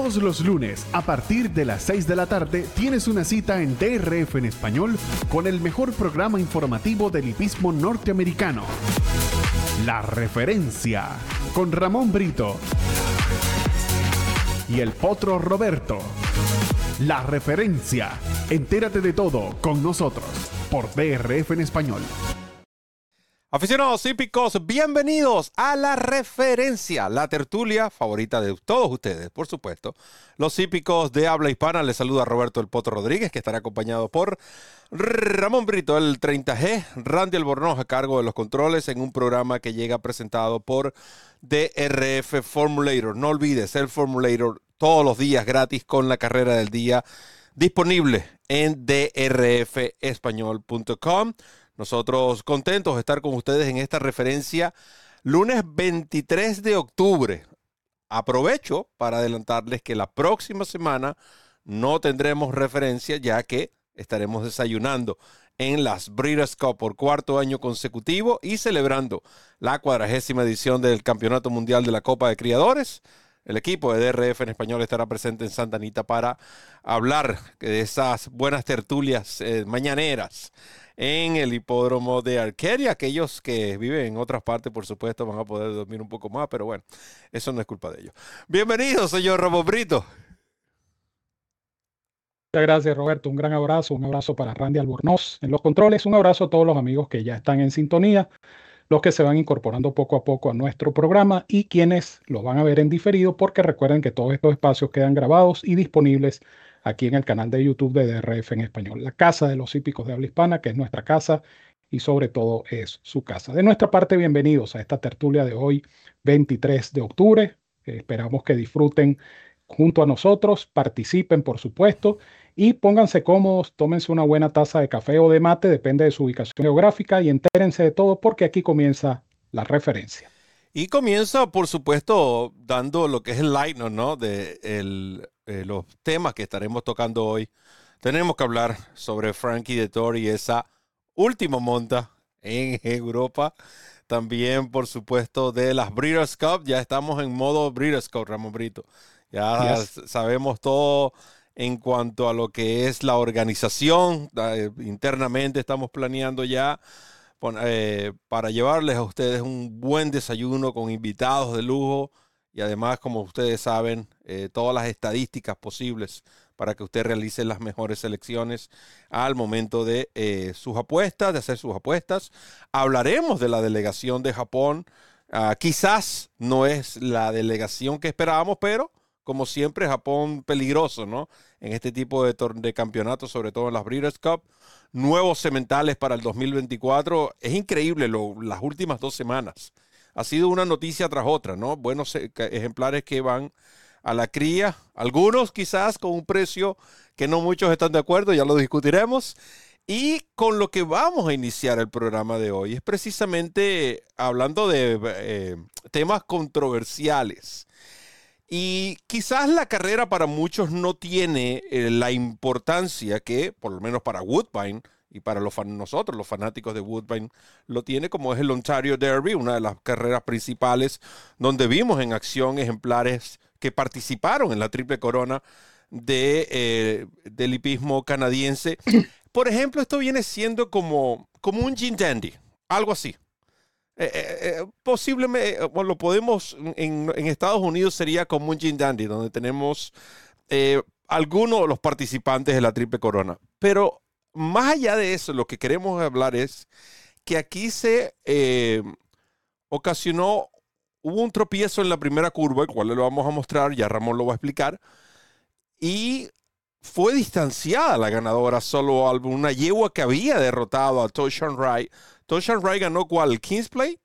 Todos los lunes, a partir de las 6 de la tarde, tienes una cita en DRF en español con el mejor programa informativo del hipismo norteamericano. La referencia con Ramón Brito y el potro Roberto. La referencia. Entérate de todo con nosotros por DRF en español. Aficionados hípicos, bienvenidos a la referencia, la tertulia favorita de todos ustedes, por supuesto. Los hípicos de habla hispana, les saluda Roberto El Poto Rodríguez, que estará acompañado por Ramón Brito, el 30G, Randy Albornoz a cargo de los controles en un programa que llega presentado por DRF Formulator. No olvides el Formulator todos los días gratis con la carrera del día disponible en drfespañol.com. Nosotros contentos de estar con ustedes en esta referencia lunes 23 de octubre. Aprovecho para adelantarles que la próxima semana no tendremos referencia ya que estaremos desayunando en las Breeders' Cup por cuarto año consecutivo y celebrando la cuadragésima edición del Campeonato Mundial de la Copa de Criadores. El equipo de DRF en español estará presente en Santa Anita para hablar de esas buenas tertulias eh, mañaneras en el hipódromo de Arqueria. Aquellos que viven en otras partes, por supuesto, van a poder dormir un poco más, pero bueno, eso no es culpa de ellos. Bienvenido, señor Ramón Brito. Muchas gracias, Roberto. Un gran abrazo, un abrazo para Randy Albornoz en los controles, un abrazo a todos los amigos que ya están en sintonía, los que se van incorporando poco a poco a nuestro programa y quienes lo van a ver en diferido, porque recuerden que todos estos espacios quedan grabados y disponibles aquí en el canal de YouTube de DRF en español, la casa de los hípicos de habla hispana, que es nuestra casa y sobre todo es su casa. De nuestra parte, bienvenidos a esta tertulia de hoy, 23 de octubre. esperamos que disfruten junto a nosotros, participen por supuesto y pónganse cómodos, tómense una buena taza de café o de mate, depende de su ubicación geográfica y entérense de todo porque aquí comienza la referencia. Y comienza, por supuesto, dando lo que es el light, ¿no? De el, eh, los temas que estaremos tocando hoy. Tenemos que hablar sobre Frankie de Tori y esa última monta en Europa. También, por supuesto, de las Breeders' Cup. Ya estamos en modo Breeders' Cup, Ramón Brito. Ya sabemos todo en cuanto a lo que es la organización. Eh, internamente estamos planeando ya eh, para llevarles a ustedes un buen desayuno con invitados de lujo y además, como ustedes saben, eh, todas las estadísticas posibles para que usted realice las mejores selecciones al momento de eh, sus apuestas, de hacer sus apuestas. Hablaremos de la delegación de Japón. Ah, quizás no es la delegación que esperábamos, pero como siempre, Japón peligroso, ¿no? En este tipo de, de campeonatos, sobre todo en las Breeders' Cup. Nuevos cementales para el 2024. Es increíble las últimas dos semanas. Ha sido una noticia tras otra, ¿no? Buenos e, ejemplares que van a la cría. Algunos quizás con un precio que no muchos están de acuerdo, ya lo discutiremos. Y con lo que vamos a iniciar el programa de hoy es precisamente hablando de eh, temas controversiales. Y quizás la carrera para muchos no tiene eh, la importancia que, por lo menos para Woodbine y para los nosotros, los fanáticos de Woodbine, lo tiene como es el Ontario Derby, una de las carreras principales donde vimos en acción ejemplares que participaron en la Triple Corona de, eh, del hipismo canadiense. Por ejemplo, esto viene siendo como, como un Gin Dandy, algo así. Eh, eh, eh, posiblemente, lo podemos, en, Estados Unidos sería como un Gin Dandy, donde tenemos algunos de los participantes de la Triple Corona. Pero más allá de eso, lo que queremos hablar es que aquí se ocasionó, un tropiezo en la primera curva, el cual lo vamos a mostrar, ya Ramón lo va a explicar, y fue distanciada la ganadora solo una yegua que había derrotado a Toshan Wright Toshan Ray ganó cuál? ¿El Kings Play?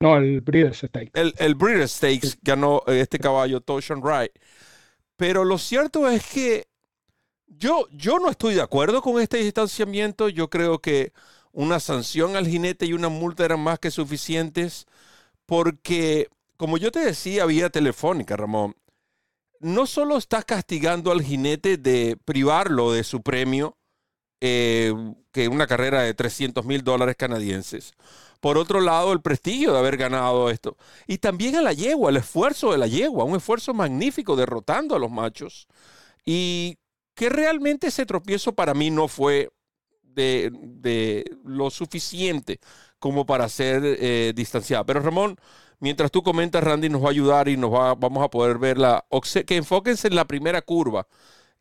No, el Breeders' Stakes. El, el Breeders' Stakes ganó eh, este caballo, Toshan Wright. Pero lo cierto es que yo, yo no estoy de acuerdo con este distanciamiento. Yo creo que una sanción al jinete y una multa eran más que suficientes porque, como yo te decía vía telefónica, Ramón, no solo estás castigando al jinete de privarlo de su premio, eh, que una carrera de 300 mil dólares canadienses. Por otro lado, el prestigio de haber ganado esto. Y también a la yegua, el esfuerzo de la yegua, un esfuerzo magnífico derrotando a los machos. Y que realmente ese tropiezo para mí no fue de, lo suficiente como para ser eh, distanciado. Pero Ramón, mientras tú comentas, Randy nos va a ayudar y nos va, vamos a poder ver la... Que enfóquense en la primera curva,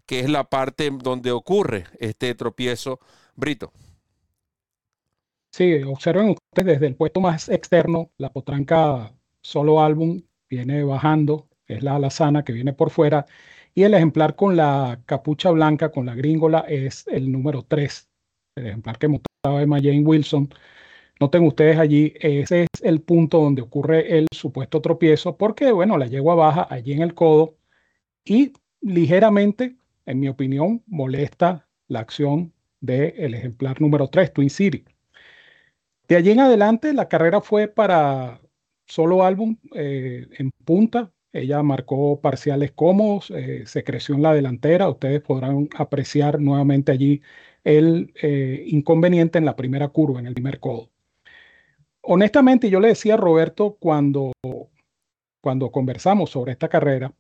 que es la parte donde ocurre este tropiezo. Brito. Sí, observen ustedes desde el puesto más externo, la potranca solo álbum viene bajando, es la alazana que viene por fuera, y el ejemplar con la capucha blanca, con la gringola, es el número 3, el ejemplar que mostraba Emma Jane Wilson. Noten ustedes allí, ese es el punto donde ocurre el supuesto tropiezo, porque, bueno, la yegua baja allí en el codo y ligeramente, en mi opinión, molesta la acción del ejemplar número 3, Twin City. De allí en adelante, la carrera fue para solo álbum eh, en punta. Ella marcó parciales cómodos, eh, se creció en la delantera. Ustedes podrán apreciar nuevamente allí el eh, inconveniente en la primera curva, en el primer codo. Honestamente, yo le decía a Roberto cuando, cuando conversamos sobre esta carrera,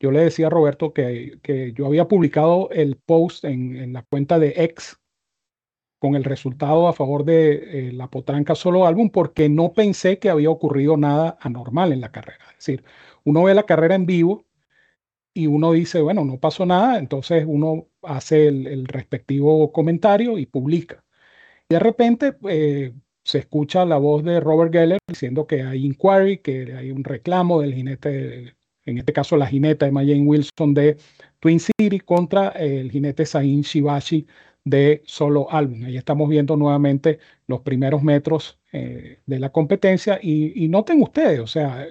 yo le decía a Roberto que, que yo había publicado el post en, en, la cuenta de X con el resultado a favor de eh, la potranca solo álbum porque no pensé que había ocurrido nada anormal en la carrera. Es decir, uno ve la carrera en vivo y uno dice, bueno, no pasó nada, entonces uno hace el, respectivo comentario y publica. Y de repente eh, se escucha la voz de Robert Geller diciendo que hay inquiry, que hay un reclamo del jinete, en este caso la jineta de Jane Wilson de Twin City contra el jinete Sain Shibashi de solo álbum. Ahí estamos viendo nuevamente los primeros metros eh, de la competencia y, y noten ustedes, o sea,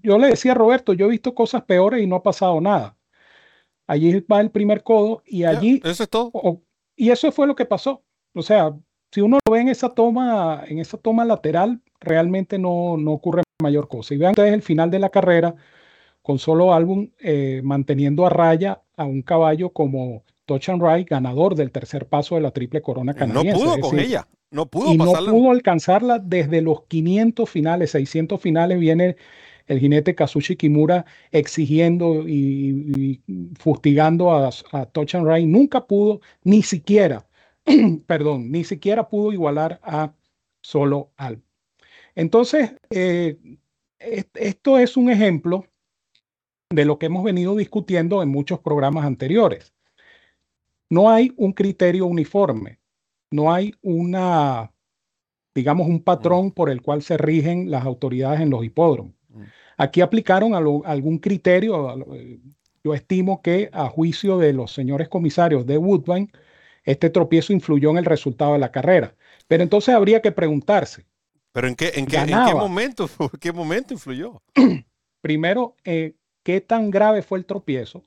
yo le decía a Roberto, yo he visto cosas peores y no ha pasado nada. Allí va el primer codo y allí... eso es todo. y eso fue lo que pasó. O sea, si uno lo ve en esa toma, en esa toma lateral, realmente no, no ocurre mayor cosa. Y vean ustedes el final de la carrera con solo álbum eh, manteniendo a raya a un caballo como Touch and Ride, ganador del tercer paso de la triple corona canadiense. No pudo con ella, no pudo y no pudo alcanzarla desde los 500 finales, 600 finales viene el jinete Kazushi Kimura exigiendo y, fustigando a, a Touch and Ride, nunca pudo, ni siquiera, perdón, ni siquiera pudo igualar a Solo Al. Entonces, eh, esto es un ejemplo de lo que hemos venido discutiendo en muchos programas anteriores. No hay un criterio uniforme, no hay una, digamos, un patrón por el cual se rigen las autoridades en los hipódromos. Aquí aplicaron algún criterio, eh, yo estimo que a juicio de los señores comisarios de Woodbine, este tropiezo influyó en el resultado de la carrera. Pero entonces habría que preguntarse. ¿Pero en qué, en qué, momento, qué momento influyó? Primero, eh, ¿qué tan grave fue el tropiezo?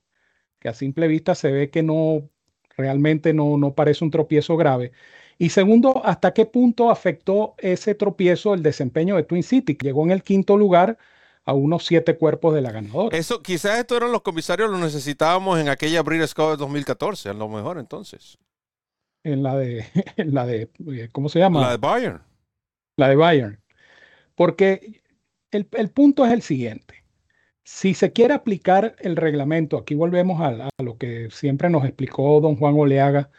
Que a simple vista se ve que no, realmente no, no parece un tropiezo grave. Y segundo, ¿hasta qué punto afectó ese tropiezo el desempeño de Twin City? Llegó en el quinto lugar a unos siete cuerpos de la ganadora. Eso, quizás estos eran los comisarios, lo necesitábamos en aquella Breeders' Cup de 2014, a lo mejor entonces. En la de, en la de, eh, ¿cómo se llama? La de Bayern. La de Bayern. Porque el, el punto es el siguiente. Si se quiere aplicar el reglamento, aquí volvemos a, a, lo que siempre nos explicó don Juan Oleaga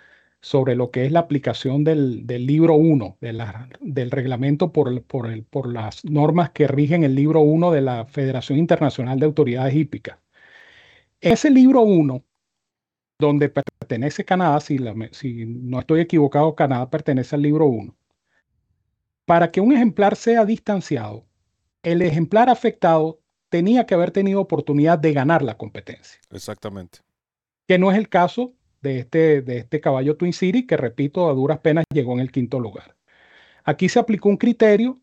sobre lo que es la aplicación del, libro 1, de del reglamento por, por, el, por, las normas que rigen el libro 1 de la Federación Internacional de Autoridades Hípicas. Ese libro 1, donde pertenece Canadá, si, si no estoy equivocado, Canadá pertenece al libro 1. Para que un ejemplar sea distanciado, el ejemplar afectado tenía que haber tenido oportunidad de ganar la competencia. Exactamente. Que no es el caso de este, de este caballo Twin City, que repito, a duras penas llegó en el quinto lugar. Aquí se aplicó un criterio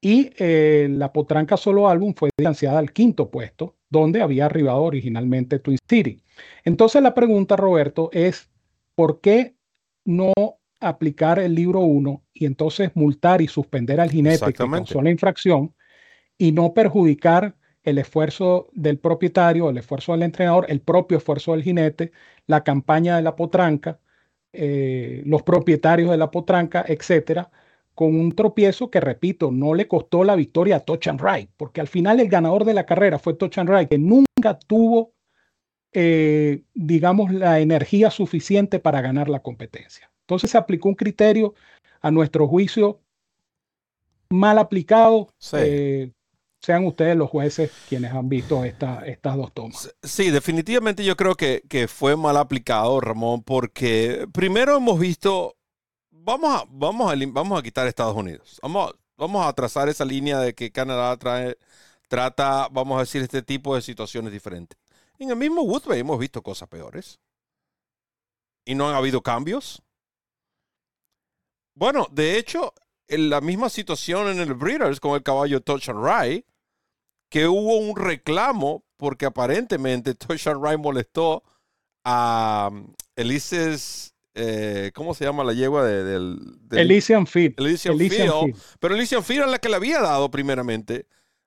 y eh, la potranca solo álbum fue distanciada al quinto puesto, donde había arribado originalmente Twin City. Entonces la pregunta, Roberto, es ¿por qué no aplicar el libro 1 y entonces multar y suspender al jinete que causó la infracción y no perjudicar el esfuerzo del propietario, el esfuerzo del entrenador, el propio esfuerzo del jinete, la campaña de la potranca, eh, los propietarios de la potranca, etcétera, con un tropiezo que, repito, no le costó la victoria a Touch and Ride, porque al final el ganador de la carrera fue Touch and Ride, que nunca tuvo, eh, digamos, la energía suficiente para ganar la competencia. Entonces se aplicó un criterio, a nuestro juicio, mal aplicado. Eh, sean ustedes los jueces quienes han visto esta, estas dos tomas. Sí, definitivamente yo creo que, que fue mal aplicado, Ramón, porque primero hemos visto vamos a, vamos a, vamos a quitar Estados Unidos. Vamos, vamos a trazar esa línea de que Canadá trae, trata, vamos a decir, este tipo de situaciones diferentes. En el mismo Woodway hemos visto cosas peores. Y no han habido cambios. Bueno, de hecho, en la misma situación en el Breeders con el caballo Touch and Ride, que hubo un reclamo porque aparentemente Touch and Ride molestó a um, Elises eh, ¿cómo se llama la yegua de, del, Elysian Field. Elysian, Field, Pero Elysian Field es la que le había dado primeramente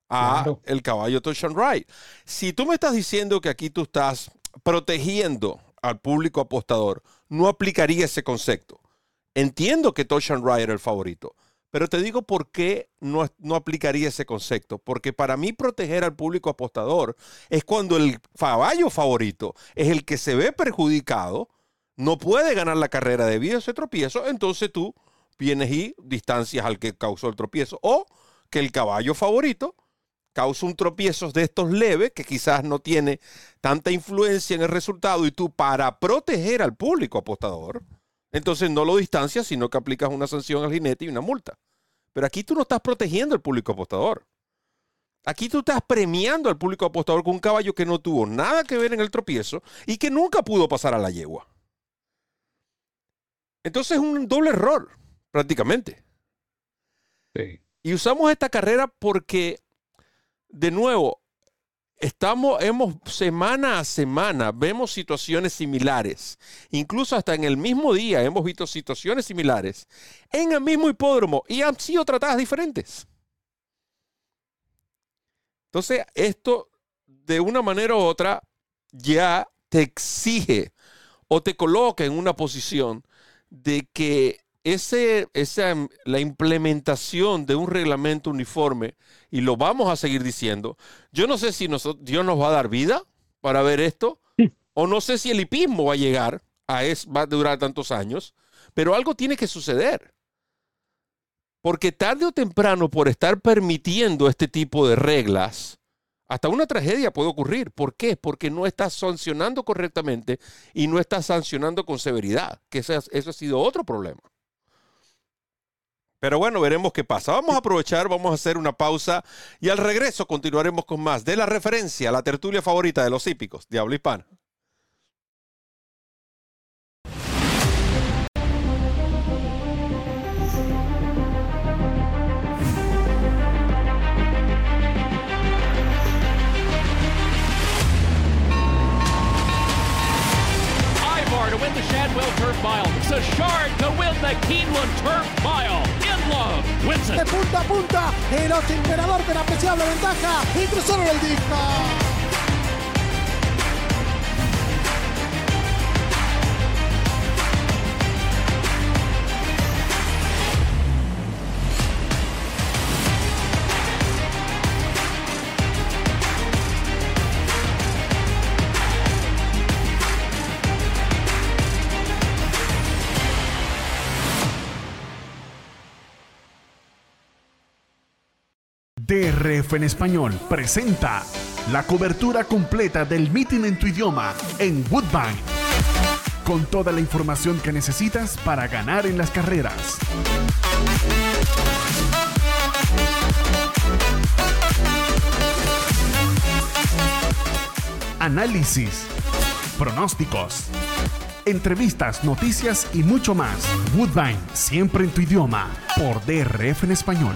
a el caballo Toshan Ride. Si tú me estás diciendo que aquí tú estás protegiendo al público apostador, no aplicaría ese concepto. Entiendo que Toshan Ride era el favorito, pero te digo por qué no, no, aplicaría ese concepto. Porque para mí proteger al público apostador es cuando el caballo favorito es el que se ve perjudicado no puede ganar la carrera debido a ese tropiezo, entonces tú vienes y distancias al que causó el tropiezo. O que el caballo favorito causa un tropiezo de estos leves que quizás no tiene tanta influencia en el resultado y tú para proteger al público apostador, entonces no lo distancias, sino que aplicas una sanción al jinete y una multa. Pero aquí tú no estás protegiendo al público apostador. Aquí tú estás premiando al público apostador con un caballo que no tuvo nada que ver en el tropiezo y que nunca pudo pasar a la yegua. Entonces es un doble error, prácticamente. Y usamos esta carrera porque, de nuevo, estamos, hemos semana a semana, vemos situaciones similares. Incluso hasta en el mismo día hemos visto situaciones similares en el mismo hipódromo y han sido tratadas diferentes. Entonces, esto de una manera u otra ya te exige o te coloca en una posición de que ese, esa, la implementación de un reglamento uniforme, y lo vamos a seguir diciendo, yo no sé si Dios nos va a dar vida para ver esto, o no sé si el hipismo va a llegar a es, va a durar tantos años, pero algo tiene que suceder. Porque tarde o temprano, por estar permitiendo este tipo de reglas, hasta una tragedia puede ocurrir. ¿Por qué? Porque no estás sancionando correctamente y no estás sancionando con severidad, que eso, ha sido otro problema. Pero bueno, veremos qué pasa. Vamos a aprovechar, vamos a hacer una pausa y al regreso continuaremos con más de la referencia, la tertulia favorita de los hípicos, Diablo Hispano. Shard to win the Keeneland Turf Mile. In love wins it. De punta a punta, el ocho emperador con apreciable ventaja y cruzaron el disco. DRF en español presenta la cobertura completa del meeting en tu idioma en Woodbine. Con toda la información que necesitas para ganar en las carreras. Análisis, pronósticos, entrevistas, noticias y mucho más. Woodbine, siempre en tu idioma, por DRF en español.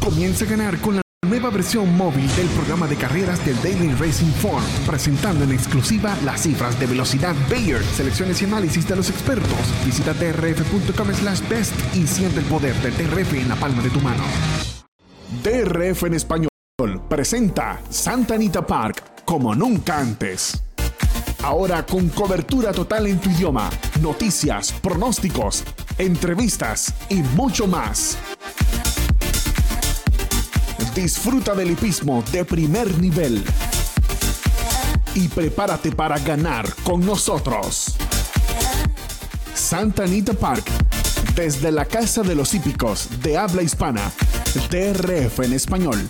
Comienza a ganar con la nueva versión móvil del programa de carreras del Daily Racing Form, presentando en exclusiva las cifras de velocidad Bayer, selecciones y análisis de los expertos. Visita drf.com slash best y siente el poder del DRF en la palma de tu mano. DRF en español presenta Santa Anita Park como nunca antes. Ahora con cobertura total en tu idioma, noticias, pronósticos, entrevistas y mucho más. Disfruta del hipismo de primer nivel. Y prepárate para ganar con nosotros. Santa Anita Park, desde la Casa de los Hípicos de habla hispana, DRF en español.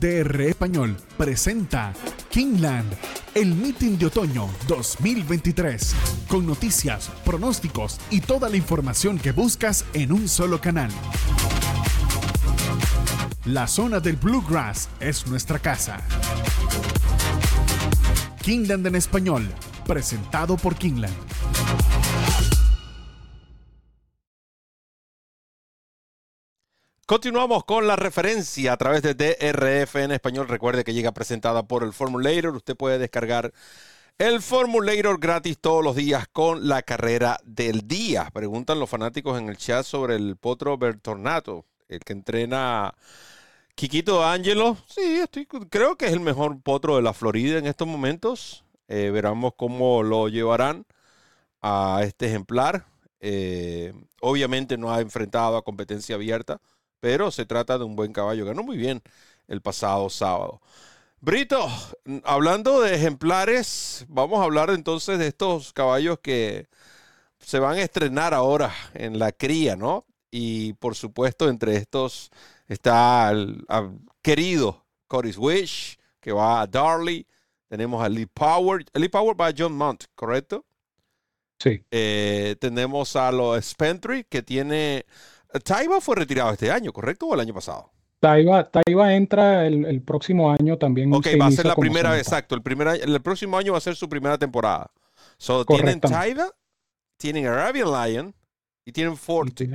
DR Español presenta Kingland, el meeting de otoño 2023, con noticias, pronósticos y toda la información que buscas en un solo canal. La zona del Bluegrass es nuestra casa. Kingland en español, presentado por Kingland. Continuamos con la referencia a través de DRF en español. Recuerde que llega presentada por el Formulator. Usted puede descargar el Formulator gratis todos los días con la carrera del día. Preguntan los fanáticos en el chat sobre el potro Bertornato, el que entrena Quiquito Angelo. Sí, estoy, creo que es el mejor potro de la Florida en estos momentos. Eh, veremos cómo lo llevarán a este ejemplar. Eh, obviamente no ha enfrentado a competencia abierta pero se trata de un buen caballo. Ganó muy bien el pasado sábado. Brito, hablando de ejemplares, vamos a hablar entonces de estos caballos que se van a estrenar ahora en la cría, ¿no? Y por supuesto, entre estos está el, querido Coris Wish, que va a Darley. Tenemos a Lee Power. Lee Power va a John Mount, ¿correcto? Sí. Eh, tenemos a los Spentry, que tiene Taiba fue retirado este año, ¿correcto? ¿O el año pasado? Taiba, Taiba entra el, próximo año también. Ok, va a ser la primera vez, exacto. El, primer el próximo año va a ser su primera temporada. So, tienen Taiba, tienen Arabian Lion y tienen Forte.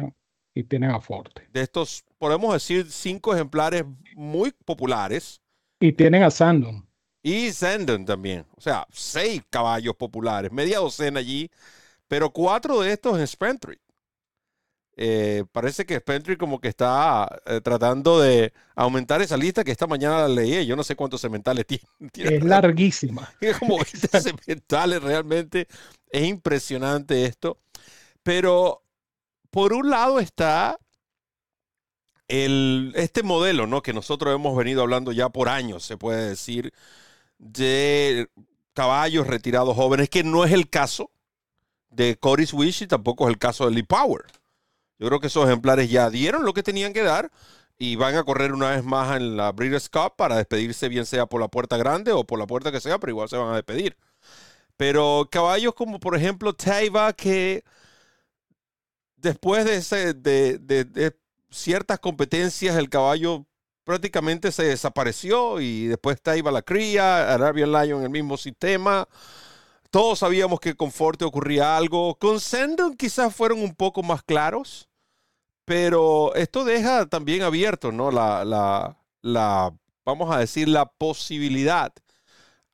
Y tienen, a Forte. De estos, podemos decir, cinco ejemplares muy populares. Y tienen a Sandon. Y Sandon también. O sea, seis caballos populares, media docena allí, pero cuatro de estos en Spentry. Eh, parece que Spentry como que está eh, tratando de aumentar esa lista que esta mañana la leí. Yo no sé cuántos cementales tiene. es larguísima. Es como cementales realmente. Es impresionante esto. Pero por un lado está el, este modelo, ¿no? Que nosotros hemos venido hablando ya por años, se puede decir, de caballos retirados jóvenes, que no es el caso de Coris Wish y tampoco es el caso de Lee Power. Yo creo que esos ejemplares ya dieron lo que tenían que dar y van a correr una vez más en la Breeders' Cup para despedirse, bien sea por la puerta grande o por la puerta que sea, pero igual se van a despedir. Pero caballos como por ejemplo Taiba, que después de, ese, de, ciertas competencias, el caballo prácticamente se desapareció y después Taiba la cría, Arabian Lion el mismo sistema. Todos sabíamos que con Forte ocurría algo. Con Sendon quizás fueron un poco más claros. Pero esto deja también abierto, ¿no? La, la, la, vamos a decir, la posibilidad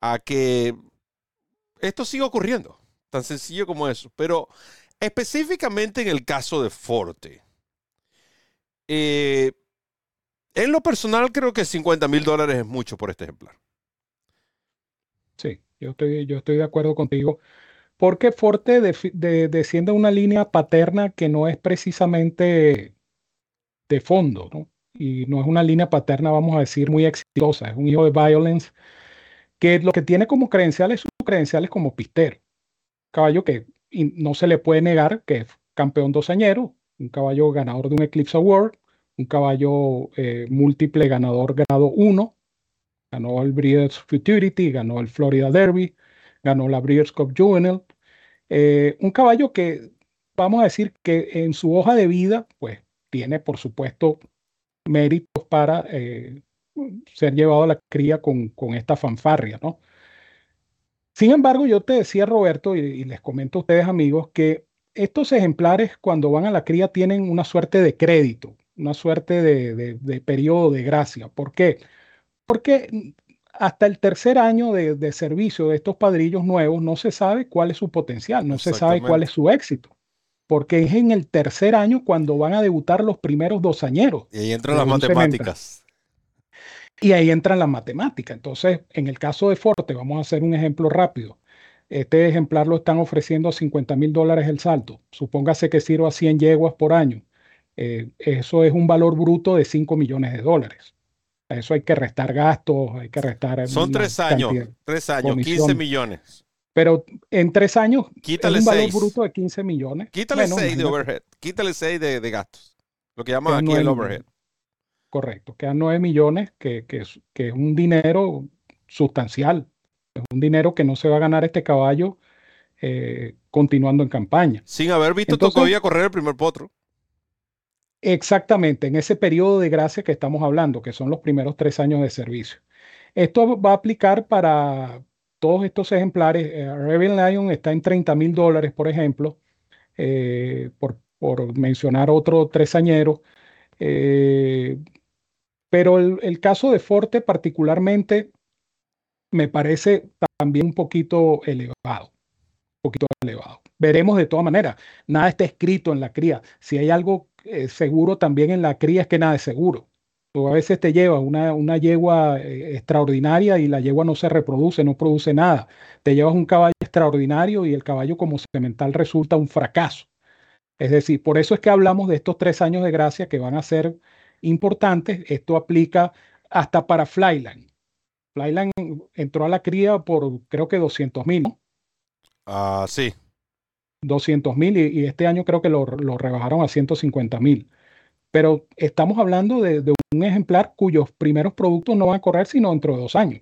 a que esto siga ocurriendo. Tan sencillo como eso. Pero específicamente en el caso de Forte. Eh, en lo personal creo que 50 mil dólares es mucho por este ejemplar. Sí, yo estoy, yo estoy de acuerdo contigo porque Forte desciende una línea paterna que no es precisamente de fondo, ¿no? Y no es una línea paterna, vamos a decir, muy exitosa. Es un hijo de Violence que lo que tiene como credenciales, sus credenciales como pistero. Caballo que no se le puede negar que es campeón dosañero, un caballo ganador de un Eclipse Award, un caballo eh, múltiple ganador grado 1, ganó el Breeders' Futurity, ganó el Florida Derby, ganó la Breeders' Cup Juvenile. Eh, un caballo que vamos a decir que en su hoja de vida, pues tiene por supuesto méritos para eh, ser llevado a la cría con, con, esta fanfarria, ¿no? Sin embargo, yo te decía, Roberto, y, les comento a ustedes amigos, que estos ejemplares cuando van a la cría tienen una suerte de crédito, una suerte de, de, de periodo de gracia. ¿Por qué? Porque hasta el tercer año de, servicio de estos padrillos nuevos no se sabe cuál es su potencial, no se sabe cuál es su éxito, porque es en el tercer año cuando van a debutar los primeros dos añeros. Y ahí entran las matemáticas. Y ahí entra la matemática. Entonces, en el caso de Forte, vamos a hacer un ejemplo rápido. Este ejemplar lo están ofreciendo a 50 mil dólares el salto. Supóngase que sirva 100 yeguas por año. Eh, eso es un valor bruto de 5 millones de dólares. A eso hay que restar gastos, hay que restar. Son tres años, tres años, 15 millones. Pero en tres años Quítale es un valor seis. bruto de 15 millones. Quítale Bueno, 6 de imagínate. overhead. Quítale 6 de, de gastos. Lo que llaman aquí el overhead. millones. Correcto, quedan 9 millones, que, que es, que es un dinero sustancial. Un dinero que no se va a ganar este caballo eh, continuando en campaña. Sin haber visto Entonces- todavía correr el primer potro. Exactamente, en ese periodo de gracia que estamos hablando, que son los primeros tres años de servicio. Esto va a aplicar para todos estos ejemplares. Eh, Rebel Lion está en 30 mil dólares, por ejemplo, eh, por, por mencionar otro tresañero. Eh, pero el, el caso de Forte particularmente me parece también un poquito elevado, un poquito elevado. Veremos de todas maneras, nada está escrito en la cría. Si hay algo eh, seguro también en la cría es que nada es seguro. Tú a veces te llevas una, una yegua eh, extraordinaria y la yegua no se reproduce, no produce nada. Te llevas un caballo extraordinario y el caballo como semental resulta un fracaso. Es decir, por eso es que hablamos de estos tres años de gracia que van a ser importantes. Esto aplica hasta para Flyland. Flyland entró a la cría por creo que 200 mil, ¿no? Ah, sí. 200 mil y, y este año creo que lo, lo rebajaron a 150 mil. Pero estamos hablando de, de un ejemplar cuyos primeros productos no van a correr sino dentro de dos años.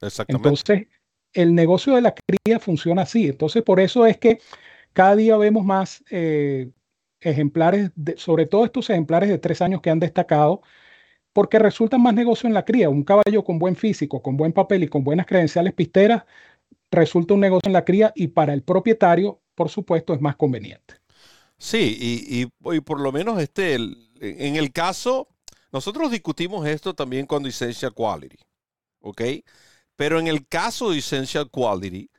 Exactamente. Entonces, el negocio de la cría funciona así. Entonces, por eso es que cada día vemos más eh, ejemplares, de- sobre todo estos ejemplares de tres años que han destacado, porque resultan más negocio en la cría. Un caballo con buen físico, con buen papel y con buenas credenciales pisteras, resulta un negocio en la cría y para el propietario, por supuesto, es más conveniente. Sí, y, y- por lo menos este, en el caso, nosotros discutimos esto también cuando Essential Quality, ¿ok? Pero en el caso de Essential Quality,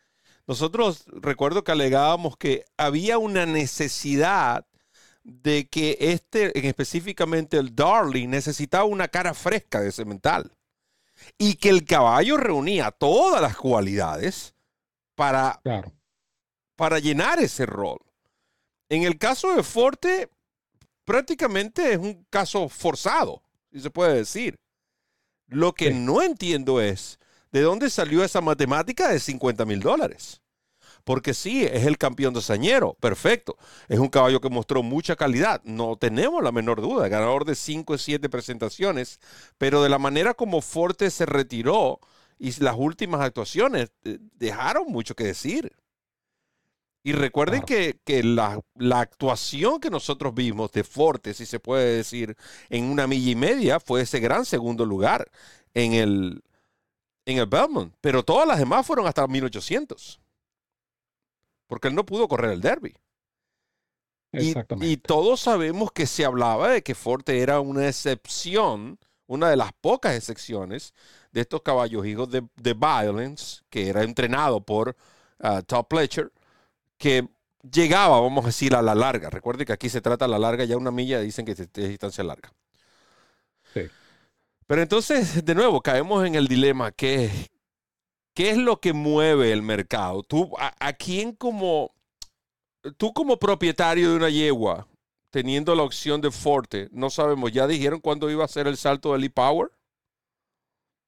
nosotros recuerdo que alegábamos que había una necesidad de que este, en específicamente el Darling, necesitaba una cara fresca de cemental. Y que el caballo reunía todas las cualidades para Claro. para llenar ese rol. En el caso de Forte, prácticamente es un caso forzado, si se puede decir. Lo que Sí. no entiendo es de dónde salió esa matemática de 50 mil dólares. Porque sí, es el campeón de Sañero, perfecto. Es un caballo que mostró mucha calidad, no tenemos la menor duda, ganador de 5 o 7 presentaciones, pero de la manera como Forte se retiró y las últimas actuaciones eh, dejaron mucho que decir. Y recuerden Claro. que, que la, la actuación que nosotros vimos de Forte, si se puede decir, en una milla y media, fue ese gran segundo lugar en el, en el Belmont. Pero todas las demás fueron hasta 1800. Porque él no pudo correr el derby. Y, Exactamente. y todos sabemos que se hablaba de que Forte era una excepción, una de las pocas excepciones de estos caballos hijos de, de Violence, que era entrenado por ah, Top Pletcher, que llegaba, vamos a decir, a la larga. Recuerde que aquí se trata a la larga, ya una milla dicen que es es distancia larga. Sí. Pero entonces, de nuevo, caemos en el dilema, ¿qué, qué es lo que mueve el mercado? ¿Tú, a, a quién como, tú como propietario de una yegua, teniendo la opción de Forte, no sabemos, ya dijeron cuándo iba a ser el salto del e-Power?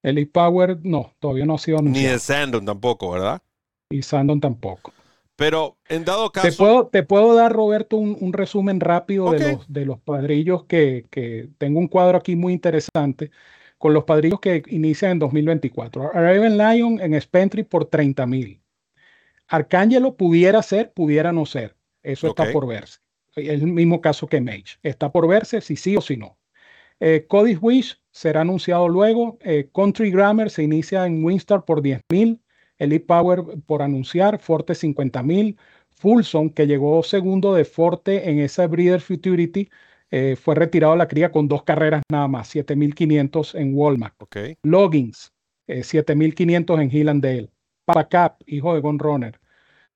El e-Power no, todavía no ha sido Ni anunciado. de Sandon tampoco, ¿verdad? Y Sandon tampoco. Pero en dado Te caso, puedo, te puedo dar, Roberto, un, un resumen rápido de, los, de los padrillos que, que tengo un cuadro aquí muy interesante con los padrillos que inician en 2024. Raven Lion en Spentry por 30 mil. Arcángelo pudiera ser, pudiera no ser. Eso está por verse. Es el mismo caso que Mage. Está por verse si sí o si no. Eh, Wish será anunciado luego. Eh, Country Grammar se inicia en Winstar por 10 mil. Elite Power por anunciar, Forte 50 mil. Fulson, que llegó segundo de Forte en esa Breeder Futurity, eh, fue retirado la cría con dos carreras nada más, 7500 en Walmart. ok, Loggins, eh, 7500 en Hill and Dale. Paracap, hijo de Gon Runner,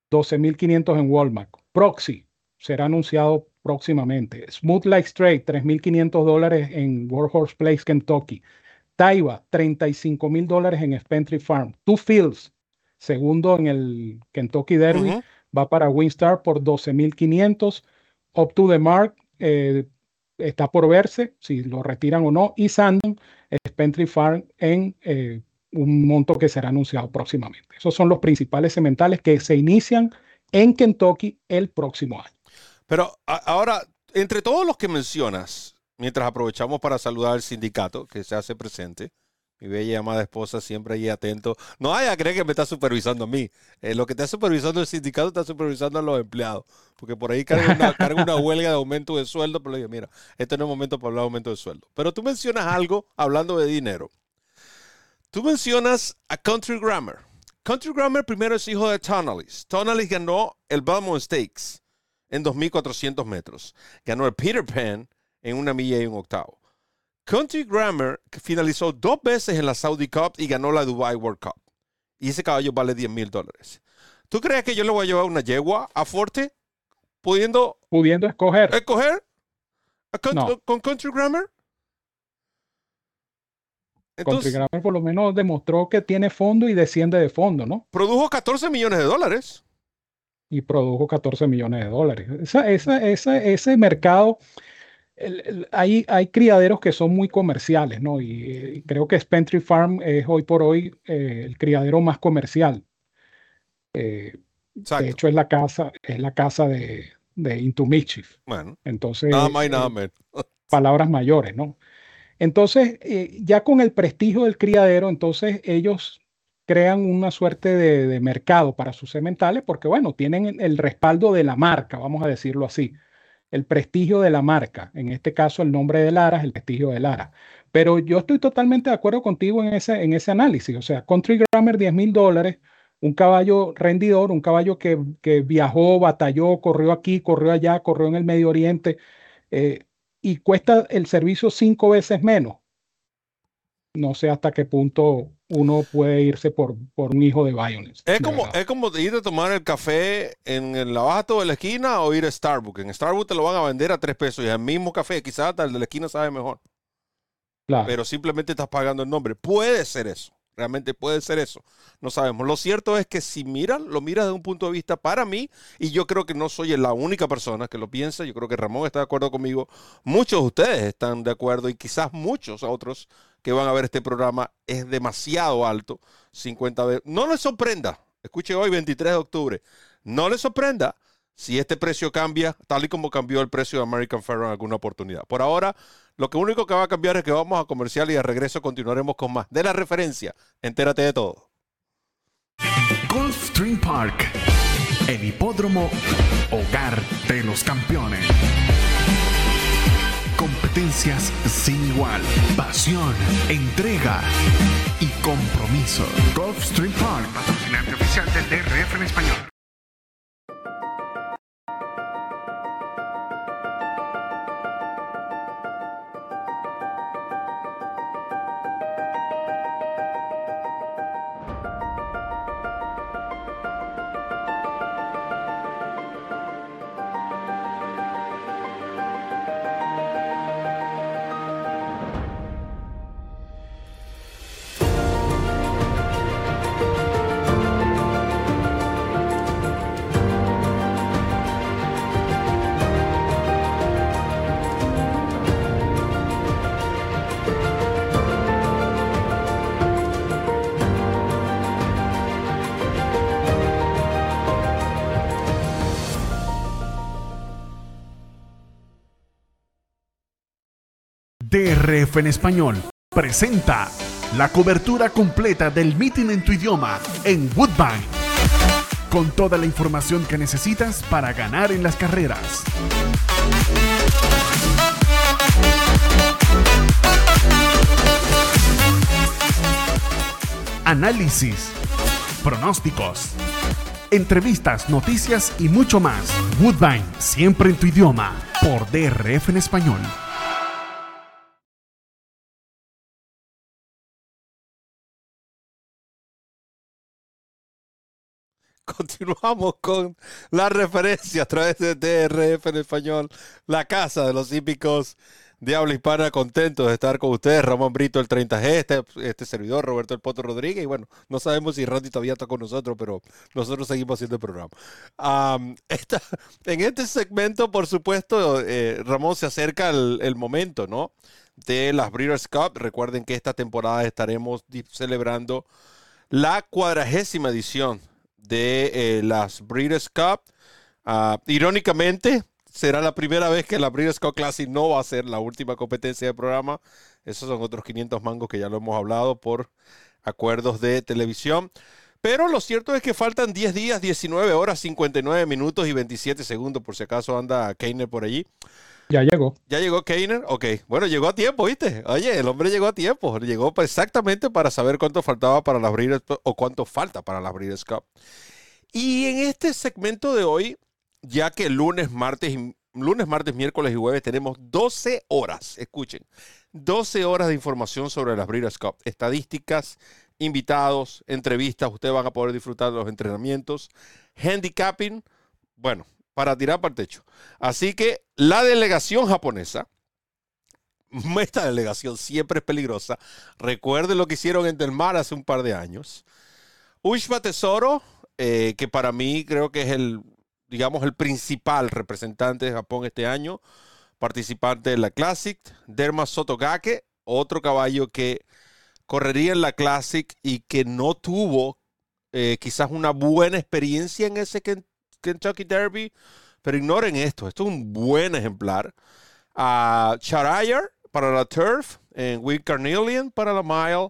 12500 en Walmart. Proxy será anunciado próximamente. Smooth Like Straight, 3500 dólares en Warhorse Place, Kentucky. Taiba, 35 mil dólares en Spentry Farm. Two Fields, segundo en el Kentucky Derby, va para Winstar por 12 mil 500. Up to the Mark eh, está por verse si lo retiran o no. Y Sandon, Spentry Farm en eh, un monto que será anunciado próximamente. Esos son los principales cementales que se inician en Kentucky el próximo año. Pero ahora, entre todos los que mencionas, mientras aprovechamos para saludar al sindicato que se hace presente, mi bella y amada esposa siempre ahí atento. No vaya a creer que me está supervisando a mí. Eh, lo que está supervisando el sindicato está supervisando a los empleados. Porque por ahí carga una, carga una huelga de aumento de sueldo. Pero le digo, mira, este no es momento para hablar de aumento de sueldo. Pero tú mencionas algo hablando de dinero. Tú mencionas a Country Grammar. Country Grammar primero es hijo de Tonalis. Tonalis ganó el Belmont Stakes en 2.400 metros. Ganó el Peter Pan en una milla y un octavo. Country Grammar finalizó dos veces en la Saudi Cup y ganó la Dubai World Cup. Y ese caballo vale 10 mil dólares. ¿Tú crees que yo le voy a llevar una yegua a Forte pudiendo Pudiendo escoger. escoger Country- No. con Country Grammar? Country Entonces, Grammar por lo menos demostró que tiene fondo y desciende de fondo, ¿no? produjo 14 millones de dólares. Y produjo 14 millones de dólares. Esa, esa, esa- ese mercado, el- el- hay, hay criaderos que son muy comerciales, ¿no? Y, eh, creo que Spentry Farm es hoy por hoy eh, el criadero más comercial. Eh, de hecho, es la casa, es la casa de, de Into Mischief. Bueno, Entonces, nada más y nada menos. palabras mayores, ¿no? Entonces, eh, ya con el prestigio del criadero, entonces ellos crean una suerte de, de mercado para sus sementales, porque bueno, tienen el respaldo de la marca, vamos a decirlo así, el prestigio de la marca, en este caso el nombre de Lara es el prestigio de Lara. Pero yo estoy totalmente de acuerdo contigo en ese, en ese análisis, o sea, Country Grammar 10 mil dólares, un caballo rendidor, un caballo que, que viajó, batalló, corrió aquí, corrió allá, corrió en el Medio Oriente, eh, y cuesta el servicio cinco veces menos. No sé hasta qué punto uno puede irse por, por un hijo de Bionis. Es como, verdad. es como ir a tomar el café en el abasto de la esquina o ir a Starbucks. En Starbucks te lo van a vender a tres pesos y el mismo café, quizás el de la esquina sabe mejor. Claro. Pero simplemente estás pagando el nombre. Puede ser eso. Realmente puede ser eso. No sabemos. Lo cierto es que si miras, lo miras desde un punto de vista para mí, y yo creo que no soy la única persona que lo piensa. Yo creo que Ramón está de acuerdo conmigo. Muchos de ustedes están de acuerdo y quizás muchos otros que van a ver este programa es demasiado alto. 50 veces. No les sorprenda. Escuche hoy, 23 de octubre. No les sorprenda si este precio cambia, tal y como cambió el precio de American Pharoah en alguna oportunidad. Por ahora, lo que único que va a cambiar es que vamos a comercial y de regreso continuaremos con más. De la referencia, entérate de todo. Gulfstream Park, el hipódromo hogar de los campeones. Competencias sin igual, pasión, entrega y compromiso. Gulfstream Park, patrocinante oficial del DRF en español. DRF en español presenta la cobertura completa del meeting en tu idioma en Woodbine. Con toda la información que necesitas para ganar en las carreras. Análisis, pronósticos, entrevistas, noticias y mucho más. Woodbine, siempre en tu idioma, por DRF en español. Continuamos con la referencia a través de DRF en español, la casa de los hípicos de habla hispana, contento de estar con ustedes. Ramón Brito, el 30G, este, este servidor, Roberto El Poto Rodríguez. Y bueno, no sabemos si Randy todavía está con nosotros, pero nosotros seguimos haciendo el programa. esta, en este segmento, por supuesto, eh, Ramón se acerca el, momento, ¿no? De las Breeders' Cup. Recuerden que esta temporada estaremos celebrando la cuadragésima edición de eh, las Breeders' Cup. Ah, irónicamente, será la primera vez que la Breeders' Cup Classic no va a ser la última competencia del programa. Esos son otros 500 mangos que ya lo hemos hablado por acuerdos de televisión. Pero lo cierto es que faltan 10 días, 19 horas, 59 minutos y 27 segundos, por si acaso anda Keiner por allí. Ya llegó. ¿Ya llegó Keiner? Ok. Bueno, llegó a tiempo, ¿viste? Oye, el hombre llegó a tiempo. Llegó exactamente para saber cuánto faltaba para las Breeders' o cuánto falta para las Breeders' Cup. Y en este segmento de hoy ya que lunes, martes, lunes, martes, miércoles y jueves tenemos 12 horas, escuchen, 12 horas de información sobre las Breeders' Cup, estadísticas, invitados, entrevistas, ustedes van a poder disfrutar de los entrenamientos, handicapping, bueno, para tirar para el techo. Así que la delegación japonesa, esta delegación siempre es peligrosa, recuerden lo que hicieron en Del Mar hace un par de años. Ushba Tesoro, eh, que para mí creo que es el digamos, el principal representante de Japón este año, participante de la Classic, Derma Sotogake, otro caballo que correría en la Classic y que no tuvo eh, quizás una buena experiencia en ese Kentucky Derby, pero ignoren esto, esto es un buen ejemplar. Uh, para la Turf, en Will Carnelian para la Mile,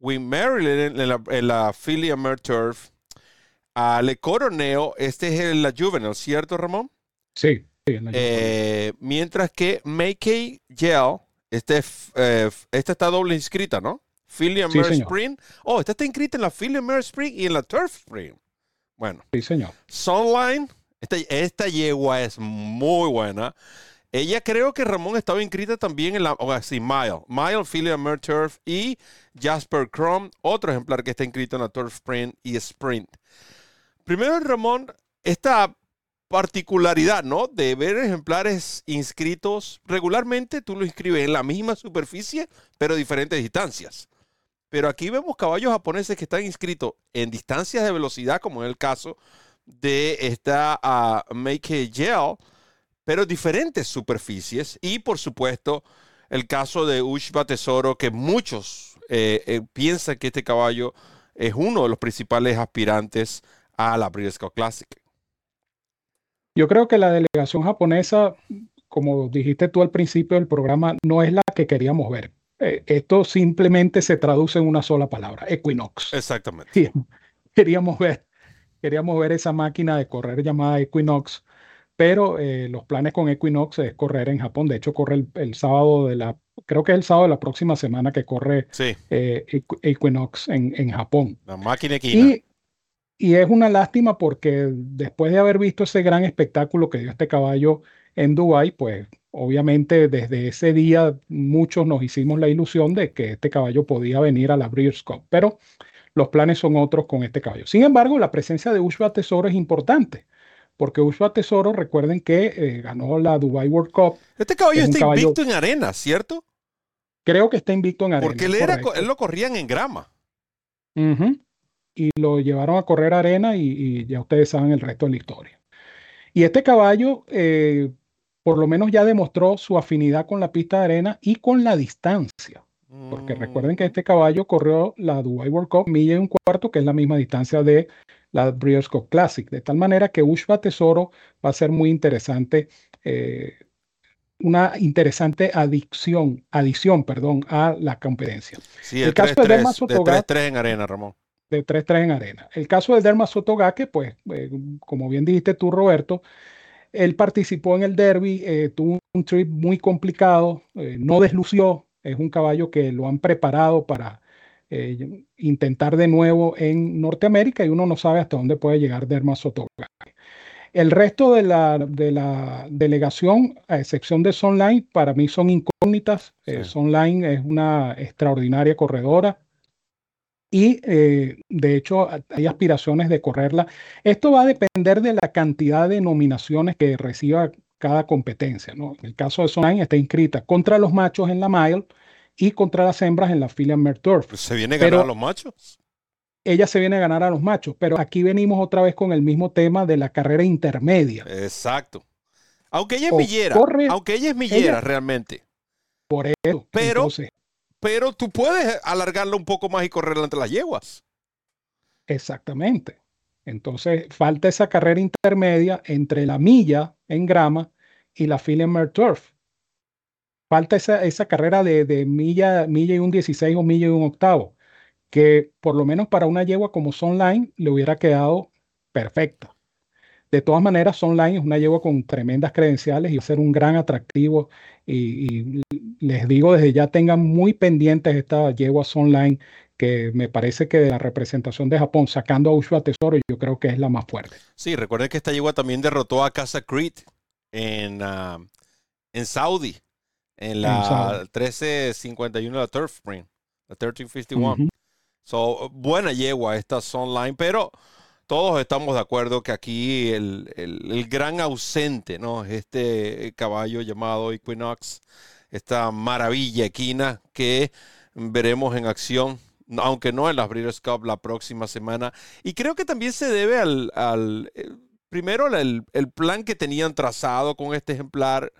Will Maryland en la, en la Philly Turf, a Le Coroneo, este es el, la Juvenile, ¿cierto, Ramón? Sí. eh, mientras que Makey Gel, este, eh, esta está doble inscrita, ¿no? Philly sí, Spring. Oh, esta está inscrita en la Philly Spring y en la Turf Spring. Bueno. Sí, señor. Sunline, esta, esta yegua es muy buena. Ella creo que Ramón estaba inscrita también en la, o así, Mile, Mile, Philly Turf y Jasper Chrome, otro ejemplar que está inscrito en la Turf Spring y Sprint. Primero, Ramón, esta particularidad, ¿no? De ver ejemplares inscritos regularmente, tú lo inscribes en la misma superficie, pero a diferentes distancias. Pero aquí vemos caballos japoneses que están inscritos en distancias de velocidad, como en el caso de esta uh, Make Gel, pero diferentes superficies. Y por supuesto, el caso de Ushba Tesoro, que muchos eh, eh, piensan que este caballo es uno de los principales aspirantes a la Breeders' Classic. Yo creo que la delegación japonesa, como dijiste tú al principio del programa, no es la que queríamos ver. Eh, esto simplemente se traduce en una sola palabra, Equinox. Exactamente. queríamos ver, queríamos ver esa máquina de correr llamada Equinox, pero eh, los planes con Equinox es correr en Japón. De hecho, corre el, sábado de la, creo que es el sábado de la próxima semana que corre eh, Equinox en, en, Japón. La máquina equina. Y es una lástima porque después de haber visto ese gran espectáculo que dio este caballo en Dubái, pues obviamente desde ese día muchos nos hicimos la ilusión de que este caballo podía venir a la Breeders' Cup, pero los planes son otros con este caballo. Sin embargo, la presencia de Ushua Tesoro es importante, porque Ushua Tesoro, recuerden que eh, ganó la Dubai World Cup. Este caballo está invicto en arena, ¿cierto? Creo que está invicto en arena. Porque él, era, él lo corrían en grama y lo llevaron a correr arena y, ya ustedes saben el resto de la historia. Y este caballo, eh, por lo menos ya demostró su afinidad con la pista de arena y con la distancia. Porque recuerden que este caballo corrió la Dubai World Cup milla y un cuarto, que es la misma distancia de la Breeders' Cup Classic. De tal manera que Ushba Tesoro va a ser muy interesante, eh, una interesante adicción, adición perdón, a la competencia. Sí, el, caso de 3-3 en arena, Ramón de 3-3 en arena. El caso del Derma Sotogake, pues, eh, como bien dijiste tú, Roberto, él participó en el derby, eh, tuvo un trip muy complicado, eh, no deslució, es un caballo que lo han preparado para intentar de nuevo en Norteamérica y uno no sabe hasta dónde puede llegar Derma Sotogake. El resto de la, de la delegación, a excepción de Sonline, para mí son incógnitas. Sonline es una extraordinaria corredora y eh, de hecho hay aspiraciones de correrla. Esto va a depender de la cantidad de nominaciones que reciba cada competencia. ¿no? En el caso de Sonline está inscrita contra los machos en la mile y contra las hembras en la fila Merturf. Pues se viene a ganar a los machos. Ella se viene a ganar a los machos, pero aquí venimos otra vez con el mismo tema de la carrera intermedia. Exacto. Aunque ella es O millera, corre- aunque ella es millera ella- realmente, Por eso. Pero- Entonces, pero tú puedes alargarla un poco más y correrla entre las yeguas. Exactamente. Entonces, falta esa carrera intermedia entre la milla en grama y la fila en Mer Turf. Falta esa, esa carrera de, de milla, milla y un 16 o milla y un octavo, que por lo menos para una yegua como Sunline le hubiera quedado perfecta. De todas maneras, Sunline es una yegua con tremendas credenciales y ser un gran atractivo. Y, y les digo desde ya, tengan muy pendientes esta yegua Sunline que me parece que de la representación de Japón, sacando a Ushua Tesoro, yo creo que es la más fuerte. Sí, recuerden que esta yegua también derrotó a Casa Creed en, ah, en Saudi, en la Saudi. 1351 de la Turf Spring, la 1351. Ujú. So, buena yegua esta online, pero todos estamos de acuerdo que aquí el, el- gran ausente, ¿no? Es este caballo llamado Equinox, esta maravilla equina que veremos en acción, aunque no en las Breeders' Cup la próxima semana. Y creo que también se debe al, al- eh, primero el, el plan que tenían trazado con este ejemplar,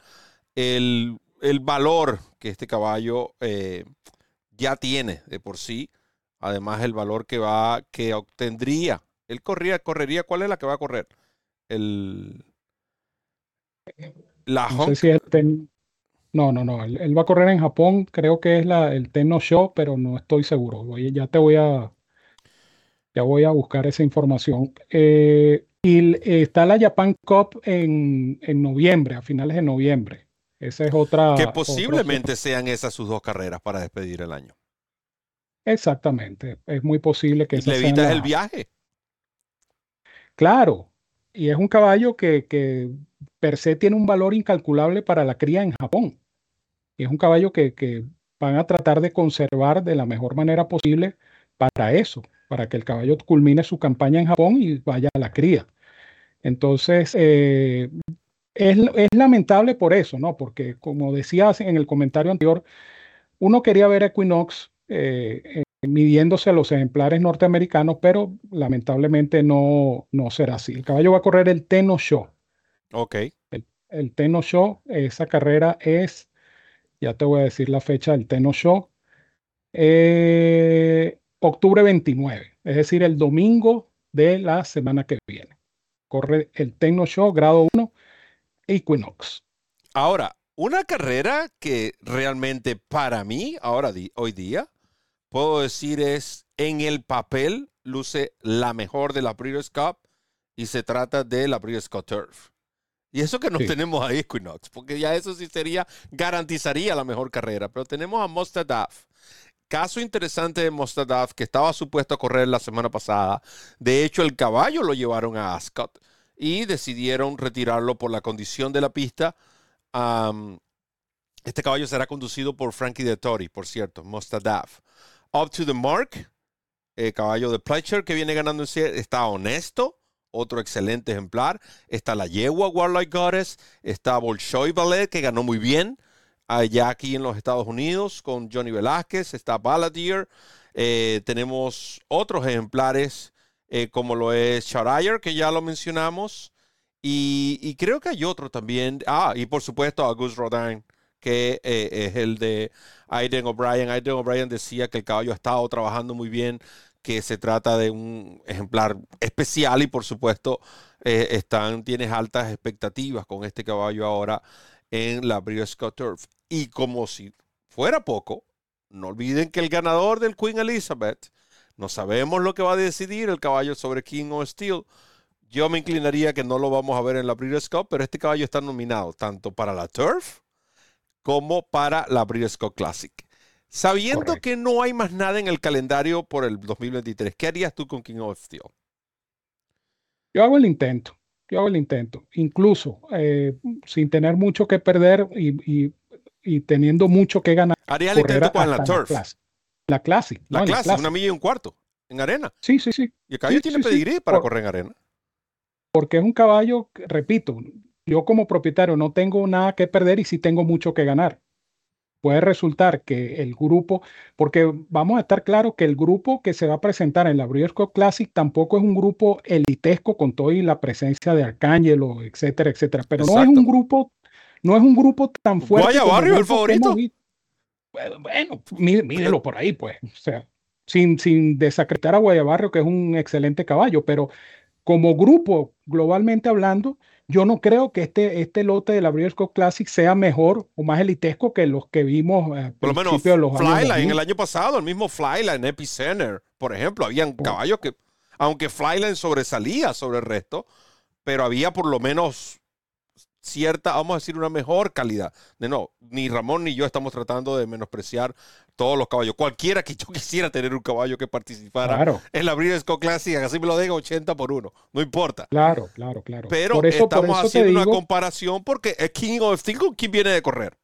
el, el valor que este caballo eh, ya tiene de por sí, además el valor que va, que obtendría. Él corría, correría, ¿cuál es la que va a correr? El la No sé si es el ten- No, no, no. Él, él va a correr en Japón, creo que es la, el Tenno Show, pero no estoy seguro. Ya te voy a. Ya voy a buscar esa información. Eh, y está la Japan Cup en, en noviembre, a finales de noviembre. Esa es otra. que posiblemente sean esas sus dos carreras para despedir el año. Exactamente. Es muy posible que Y le evitas la- el viaje. Claro, y es un caballo que, que per se tiene un valor incalculable para la cría en Japón. Y es un caballo que, que van a tratar de conservar de la mejor manera posible para eso, para que el caballo culmine su campaña en Japón y vaya a la cría. Entonces, eh, es, es lamentable por eso, ¿no? Porque como decías en el comentario anterior, uno quería ver a Equinox eh, midiéndose a los ejemplares norteamericanos, pero lamentablemente no, no será así. El caballo va a correr el Teno Show. Ok. El Teno Show, esa carrera es, ya te voy a decir la fecha del Teno Show, eh, octubre 29, es decir, el domingo de la semana que viene. Corre el Tecno Show grado 1 Equinox. Ahora, una carrera que realmente para mí, ahora hoy día, puedo decir es en el papel luce la mejor de la Breeders' Cup y se trata de la Breeders' Cup Turf. Y eso que no Sí. tenemos a Equinox, porque ya eso sí sería, garantizaría la mejor carrera. Pero tenemos a Mostadaf. Caso interesante de Mostadaf, que estaba supuesto a correr la semana pasada. De hecho, el caballo lo llevaron a Ascot y decidieron retirarlo por la condición de la pista. Este caballo será conducido por Frankie de Tori, por cierto, Mostadaf. Up to the Mark, el caballo de Pletcher que viene ganando en está honesto, otro excelente ejemplar. Está la yegua Warlike Goddess, está Bolshoi Ballet que ganó muy bien allá aquí en los Estados Unidos con Johnny Velázquez, está Balladeer. Eh, tenemos otros ejemplares eh, como lo es Sharayer, que ya lo mencionamos. Y, y creo que hay otro también. Ah, y por supuesto Auguste Rodin, que eh, es el de Aiden O'Brien. Aiden O'Brien decía que el caballo ha estado trabajando muy bien, que se trata de un ejemplar especial y por supuesto eh, están, tienes altas expectativas con este caballo ahora en la Breeders' Scott Turf. Y como si fuera poco, no olviden que el ganador del Queen Elizabeth, no sabemos lo que va a decidir el caballo sobre King of Steel. Yo me inclinaría que no lo vamos a ver en la Breeders' Cup, pero este caballo está nominado tanto para la Turf como para la Breeders' Classic. Sabiendo Correcto. que no hay más nada en el calendario por el 2023, ¿qué harías tú con King of Steel? Yo hago el intento, yo hago el intento, incluso eh, sin tener mucho que perder y, y- y teniendo mucho que ganar. ¿Harías el intento con la Turf? La Classic. La no, Classic, una milla y un cuarto, en arena. Sí, sí, sí. Y el caballo Sí, tiene sí, para Por- correr en arena. Porque es un caballo, repito, yo como propietario no tengo nada que perder y sí tengo mucho que ganar. Puede resultar que el grupo, porque vamos a estar claros que el grupo que se va a presentar en la Breeders' Cup Classic tampoco es un grupo elitesco con toda y la presencia de Arcángelo, etcétera, etcétera. Pero no es un grupo, no es un grupo tan fuerte. Guaya Barrio, el favorito. Bueno, bueno, mí- mídelo por ahí, pues. O sea, sin, sin desacreditar a Guayabarrio, que es un excelente caballo, pero como grupo, globalmente hablando, yo no creo que este, este lote de la Breeders' Cup Classic sea mejor o más elitesco que los que vimos a Por lo menos de los años Flyline 2000. el año pasado, el mismo Flyline, Epicenter, por ejemplo, habían Oh. caballos que, aunque Flyline sobresalía sobre el resto, pero había por lo menos cierta, vamos a decir, una mejor calidad. De no, ni Ramón ni yo estamos tratando de menospreciar todos los caballos. Cualquiera que yo quisiera tener un caballo que participara Claro, en la Breeders' Classic, así me lo diga 80 por 1, no importa. claro, claro, claro. Pero por eso, por estamos eso haciendo una comparación porque es King of Steel con quién viene de correr.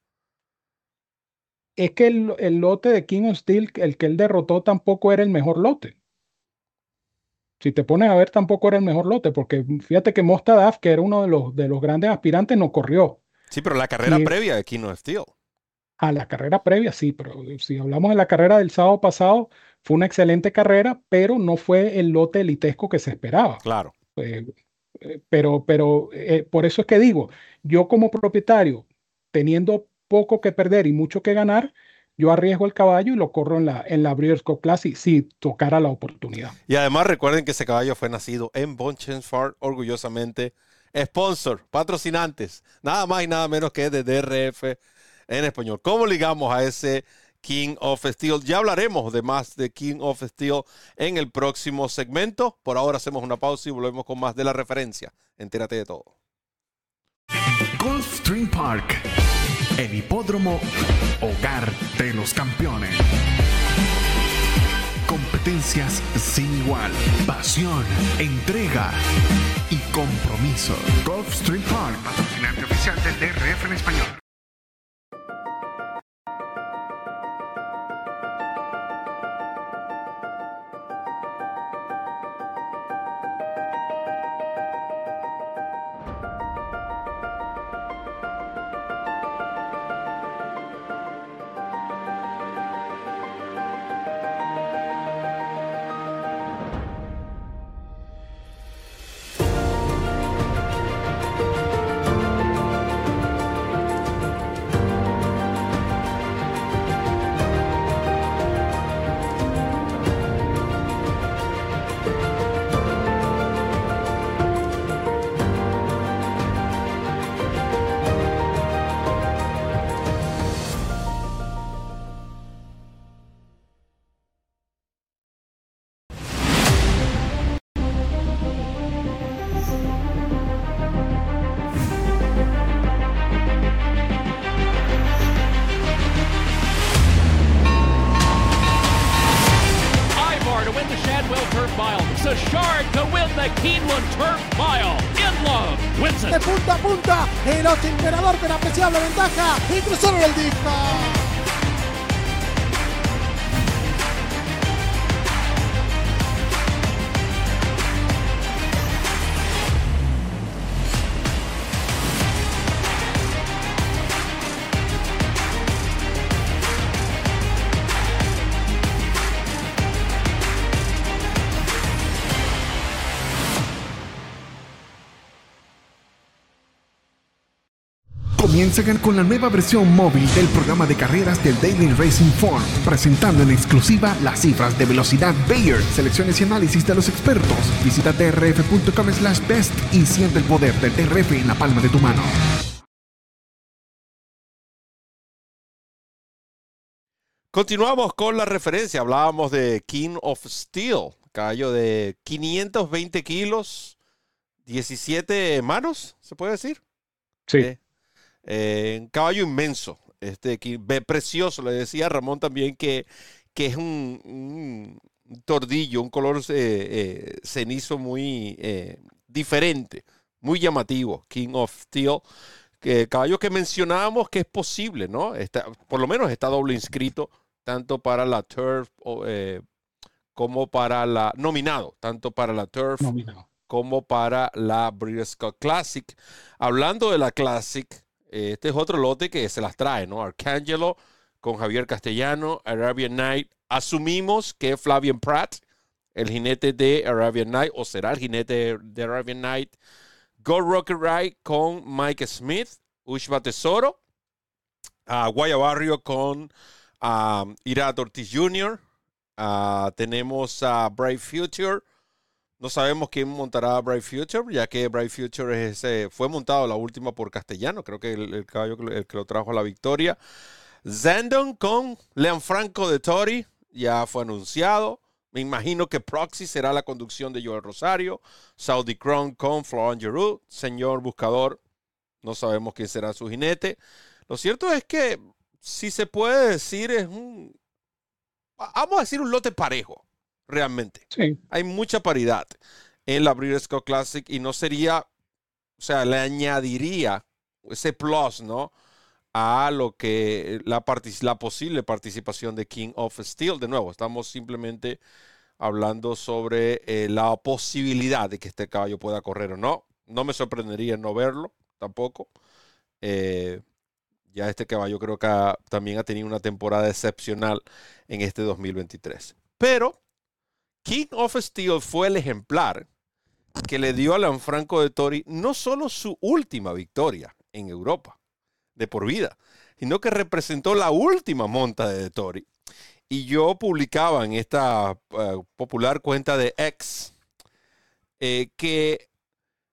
es que el, el lote de King of Steel, el que él derrotó, tampoco era el mejor lote. Si te pones a ver, tampoco era el mejor lote, porque fíjate que Mostadaf, que era uno de los, de los grandes aspirantes, no corrió. Sí, pero la carrera previa de King of Steel. A la carrera previa, sí, pero si hablamos de la carrera del sábado pasado, fue una excelente carrera, pero no fue el lote elitesco que se esperaba. Claro. Eh, eh, pero pero eh, por eso es que digo, yo como propietario, teniendo poco que perder y mucho que ganar, yo arriesgo el caballo y lo corro en la, en la Breeders' Cup Classic si tocara la oportunidad. Y además recuerden que ese caballo fue nacido en Bonchens Farm, orgullosamente sponsor, patrocinantes, nada más y nada menos que de DRF en español. ¿Cómo ligamos a ese King of Steel? Ya hablaremos de más de King of Steel en el próximo segmento. Por ahora hacemos una pausa y volvemos con más de la referencia. Entérate de todo. Gulfstream Park, el hipódromo hogar de los campeones. Competencias sin igual, pasión, entrega y compromiso. Gulfstream Park, patrocinante oficial del DRF en español. Comienzan con la nueva versión móvil del programa de carreras del Daily Racing Form, presentando en exclusiva las cifras de velocidad Bayer, selecciones y análisis de los expertos. Visita drf.com slash best y siente el poder del DRF en la palma de tu mano. Continuamos con la referencia. Hablábamos de King of Steel, caballo de 520 kilos, 17 manos, ¿se puede decir? Sí, Eh, eh, un caballo inmenso, este, ve precioso. Le decía a Ramón también que, que es un, un tordillo, un color eh, eh, cenizo muy diferente, muy llamativo. King of Steel, que caballo que mencionábamos que es posible, ¿no? Está, por lo menos está doble inscrito, tanto para la Turf o, como para la nominado, tanto para la Turf nominado. como para la Breeders' Cup Classic. Hablando de la Classic, este es otro lote que se las trae, ¿no? Arcangelo con Javier Castellano, Arabian Night. Asumimos que Flavian Pratt, el jinete de Arabian Night, o será el jinete de Arabian Night. Go Rocket Ride con Mike Smith, Ushba Tesoro, Guaya Barrio con Ira Ortiz Jr., tenemos a Bright Future. No sabemos quién montará Bright Future, ya que Bright Future es fue montado la última por Castellano, creo que el, caballo el que lo trajo a la victoria. Zandon con Leon Franco de Tori, ya fue anunciado. Me imagino que Proxy será la conducción de Joel Rosario. Saudi Crown con Florent Giroux. Señor Buscador, no sabemos quién será su jinete. Lo cierto es que, si se puede decir, es un. Vamos a decir un lote parejo, realmente. Sí. Hay mucha paridad en la Breeders' Cup Classic y no sería. O sea, le añadiría ese plus, ¿no? a lo que la, la posible participación de King of Steel. De nuevo, estamos simplemente hablando sobre eh, la posibilidad de que este caballo pueda correr o no. No me sorprendería no verlo tampoco. Eh, ya este caballo creo que también ha tenido una temporada excepcional en este 2023. Pero King of Steel fue el ejemplar que le dio a Lanfranco de Tori no solo su última victoria en Europa, de por vida, sino que representó la última monta de Tori. Y yo publicaba en esta eh, popular cuenta de X eh, que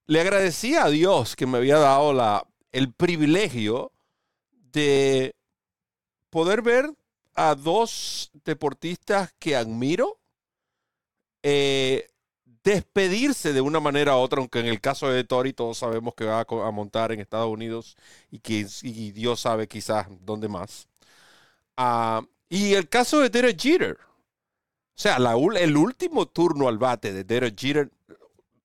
le agradecía a Dios que me había dado la, el privilegio de poder ver a dos deportistas que admiro eh, despedirse de una manera u otra, aunque en el caso de Tori todos sabemos que va a, montar en Estados Unidos y que Dios sabe quizás dónde más. Ah, y el caso de Derek Jeter. O sea, el último turno al bate de Derek Jeter,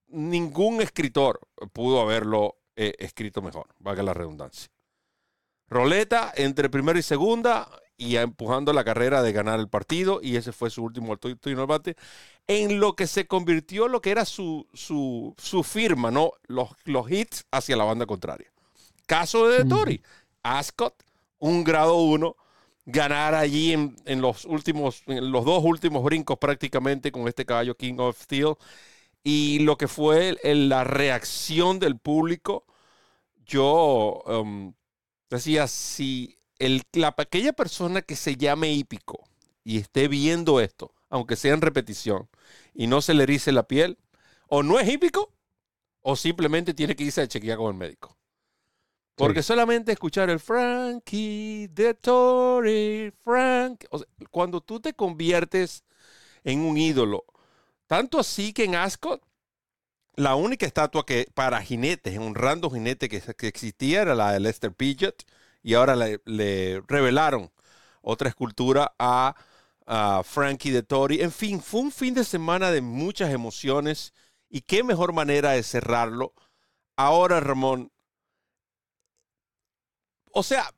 ningún escritor pudo haberlo eh, escrito mejor, valga la redundancia. Roleta entre primera y segunda y empujando la carrera de ganar el partido y ese fue su último turno al bate en lo que se convirtió lo que era su, su, su firma, ¿no? Los, los, hits hacia la banda contraria. Caso de, Tori, Ascot, un grado uno, ganar allí en, en, los últimos, en los dos últimos brincos prácticamente con este caballo King of Steel. Y lo que fue la reacción del público, yo um, decía, si el, la, aquella persona que se llame hípico y esté viendo esto, aunque sea en repetición, y no se le erice la piel, o no es hípico, o simplemente tiene que irse a chequear con el médico. Porque solamente escuchar el Frankie de Tory, Frank, cuando tú te conviertes en un ídolo, tanto así que en Ascot, la única estatua que para jinetes, un random jinete que, que existía era la de Lester Pidgeot, y ahora le, revelaron otra escultura a Frankie de Tori. En fin, fue un fin de semana de muchas emociones y qué mejor manera de cerrarlo. Ahora, Ramón, o sea,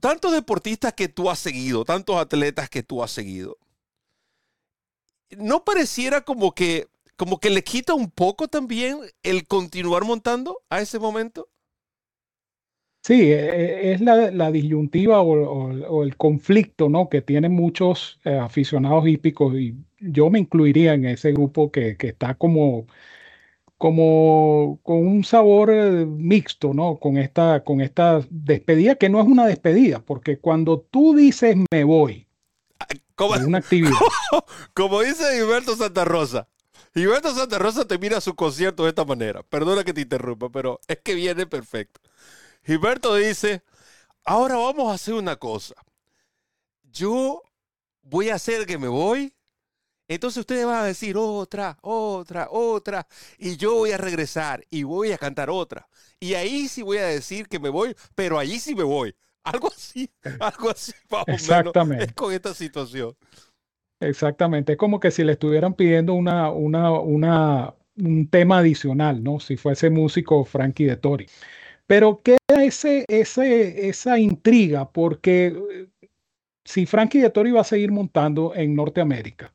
tantos deportistas que tú has seguido, tantos atletas que tú has seguido, ¿no pareciera como que, como que le quita un poco también el continuar montando a ese momento? Sí, e, e, es la, disyuntiva o, el conflicto, ¿no? Que tienen muchos eh, aficionados hípicos y yo me incluiría en ese grupo que, está como, como con un sabor eh, mixto, ¿no? Con esta, con esta despedida que no es una despedida, porque cuando tú dices me voy, como, una actividad. Como, dice Gilberto Santa Rosa. Gilberto Santa Rosa te mira su concierto de esta manera. Perdona que te interrumpa, pero es que viene perfecto. Gilberto dice, ahora vamos a hacer una cosa. Yo voy a hacer que me voy. Entonces ustedes van a decir otra, otra, otra. Y yo voy a regresar y voy a cantar otra. Y ahí sí voy a decir que me voy, pero allí sí me voy. Algo así, algo así, Exactamente. es con esta situación. Exactamente. Es como que si le estuvieran pidiendo una, una, una, un tema adicional, ¿no? Si fuese músico Frankie de Tori. Pero queda ese, esa intriga porque eh, si Frankie de Toro iba a seguir montando en Norteamérica,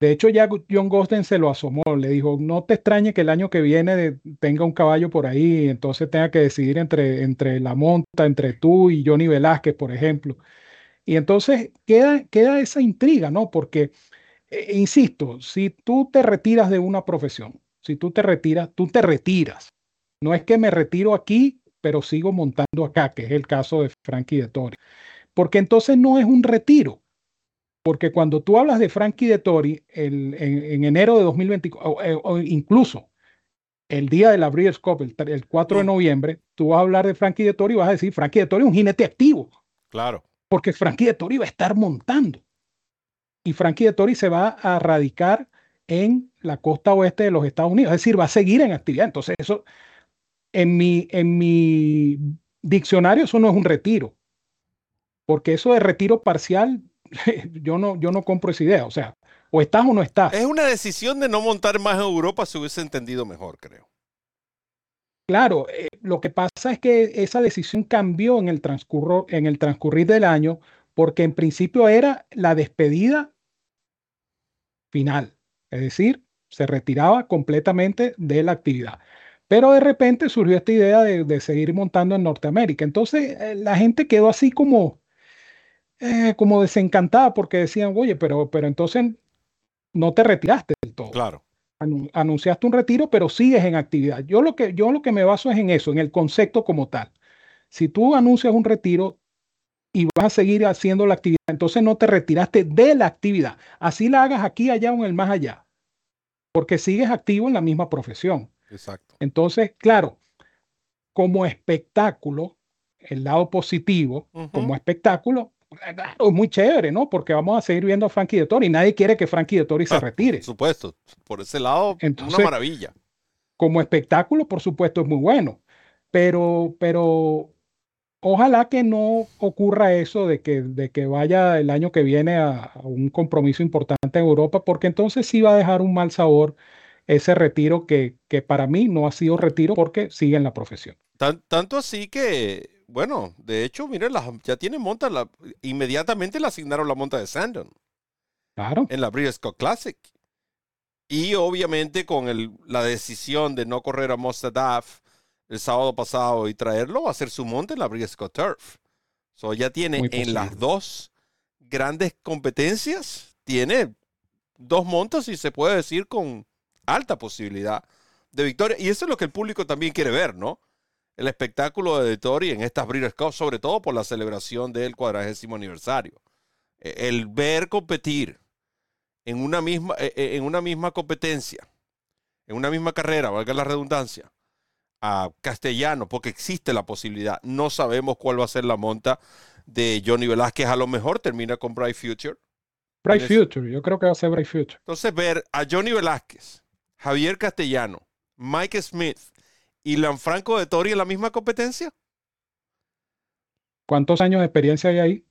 De hecho, ya John Gosden se lo asomó, le dijo, no te extrañe que el año que viene tenga un caballo por ahí, entonces tenga que decidir entre, entre la monta, entre tú y Johnny Velázquez, por ejemplo. Y entonces queda, queda esa intriga, ¿no? Porque, eh, insisto, si tú te retiras de una profesión, si tú te retiras, tú te retiras. No es que me retiro aquí, pero sigo montando acá, que es el caso de Frankie de Tori. Porque entonces no es un retiro. Porque cuando tú hablas de Frankie de Tori en, enero de 2024, eh, o, incluso el día de la Breeders' Cup, el, 4 de noviembre, tú vas a hablar de Frankie de Tori y vas a decir, Frankie de Tori es un jinete activo. Claro. Porque Frankie de Tori va a estar montando. Y Frankie de Tori se va a radicar en la costa oeste de los Estados Unidos. Es decir, va a seguir en actividad. Entonces, eso, en mi, en mi diccionario, eso no es un retiro. Porque eso de retiro parcial, yo no, yo no compro esa idea. O sea, o estás o no estás. Es una decisión de no montar más en Europa, se hubiese entendido mejor, creo. Claro, eh, lo que pasa es que esa decisión cambió en el, transcurro, en el transcurrir del año, porque en principio era la despedida final. Es decir, se retiraba completamente de la actividad. Pero de repente surgió esta idea de, seguir montando en Norteamérica. Entonces eh, la gente quedó así como, eh, como desencantada porque decían, oye, pero, pero entonces no te retiraste del todo. Claro. Anunciaste un retiro, pero sigues en actividad. Yo lo, que, yo lo que me baso es en eso, en el concepto como tal. Si tú anuncias un retiro y vas a seguir haciendo la actividad, entonces no te retiraste de la actividad. Así la hagas aquí, allá o en el más allá, porque sigues activo en la misma profesión. Exacto. Entonces, claro, como espectáculo, el lado positivo, como espectáculo, Claro, muy chévere, ¿no? Porque vamos a seguir viendo a Frankie de Tori. Nadie quiere que Frankie de Tori se ah, retire. Por supuesto, por ese lado, una maravilla. Como espectáculo, por supuesto, es muy bueno. Pero, pero ojalá que no ocurra eso de que, de que vaya el año que viene a, un compromiso importante en Europa, porque entonces sí va a dejar un mal sabor ese retiro que, que para mí no ha sido retiro porque sigue en la profesión. tanto así que bueno, de hecho, miren, ya tiene monta, la, inmediatamente le asignaron la monta de Sandon. Claro. En la Breeders' Classic. Y obviamente con el, la decisión de no correr a Mostadaf el sábado pasado y traerlo, va a ser su monta en la Breeders' Turf. So ya tiene en las dos grandes competencias, tiene dos montas y se puede decir con alta posibilidad de victoria. Y eso es lo que el público también quiere ver, ¿no? el espectáculo de Tori en estas Breeders' Cup, sobre todo por la celebración del cuadragésimo aniversario. E, el ver competir en una misma, e, e, en una misma competencia, en una misma carrera, valga la redundancia, a castellano, porque existe la posibilidad. No sabemos cuál va a ser la monta de Johnny Velázquez. A lo mejor termina con Bright Future. Bright Future, yo creo que va a ser Bright Future. Entonces, ver a Johnny Velázquez, Javier Castellano, Mike Smith, y Lanfranco de Tori en la misma competencia? ¿Cuántos años de experiencia hay ahí?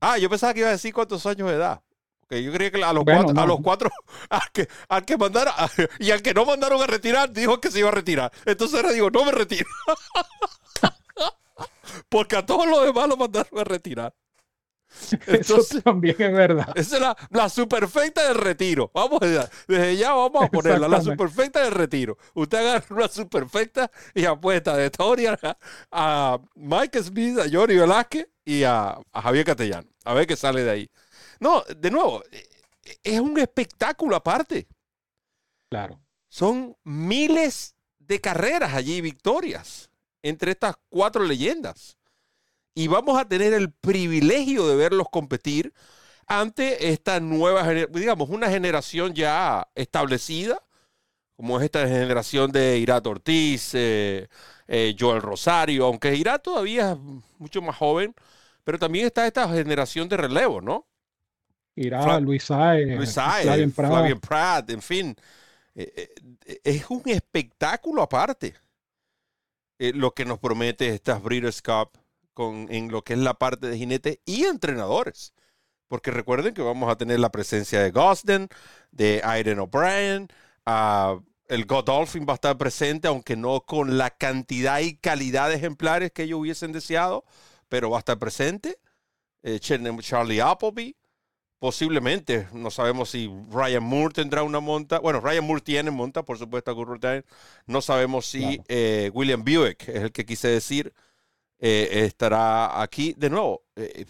Ah, yo pensaba que iba a decir cuántos años de edad. Que yo creía que a los, cuatro, a los cuatro, al que, al que mandaron, y al que no mandaron a retirar, dijo que se iba a retirar. Entonces ahora digo, no me retiro. Porque a todos los demás lo mandaron a retirar. Eso también es verdad. Esa es la, la superfecta del retiro. Vamos, desde ya vamos a ponerla, la superfecta del retiro. Usted agarra una superfecta y apuesta de historia a, Mike Smith, a Johnny Velázquez y a, a Javier Castellano. A ver qué sale de ahí. No, de nuevo, es un espectáculo aparte. Claro. Son miles de carreras allí, victorias, entre estas cuatro leyendas y vamos a tener el privilegio de verlos competir ante esta nueva, digamos, una generación ya establecida, como es esta generación de Irat Ortiz, eh, eh, Joel Rosario, aunque Irat todavía es mucho más joven, pero también está esta generación de relevo, ¿no? Irat, Luis Saez, Luis Saez, Flavien Pratt, en fin. Eh, es un espectáculo aparte lo que nos promete estas Breeders' Cup en lo que es la parte de jinete y entrenadores. Porque recuerden que vamos a tener la presencia de Gosden, de Aiden O'Brien, uh, el Godolphin va a estar presente, aunque no con la cantidad y calidad de ejemplares que ellos hubiesen deseado, pero va a estar presente. Eh, Charlie Appleby. posiblemente, no sabemos si Ryan Moore tendrá una monta. Bueno, Ryan Moore tiene monta, por supuesto, a No sabemos si eh, William Buick, es el que quise decir, eh, estará aquí. De nuevo, eh,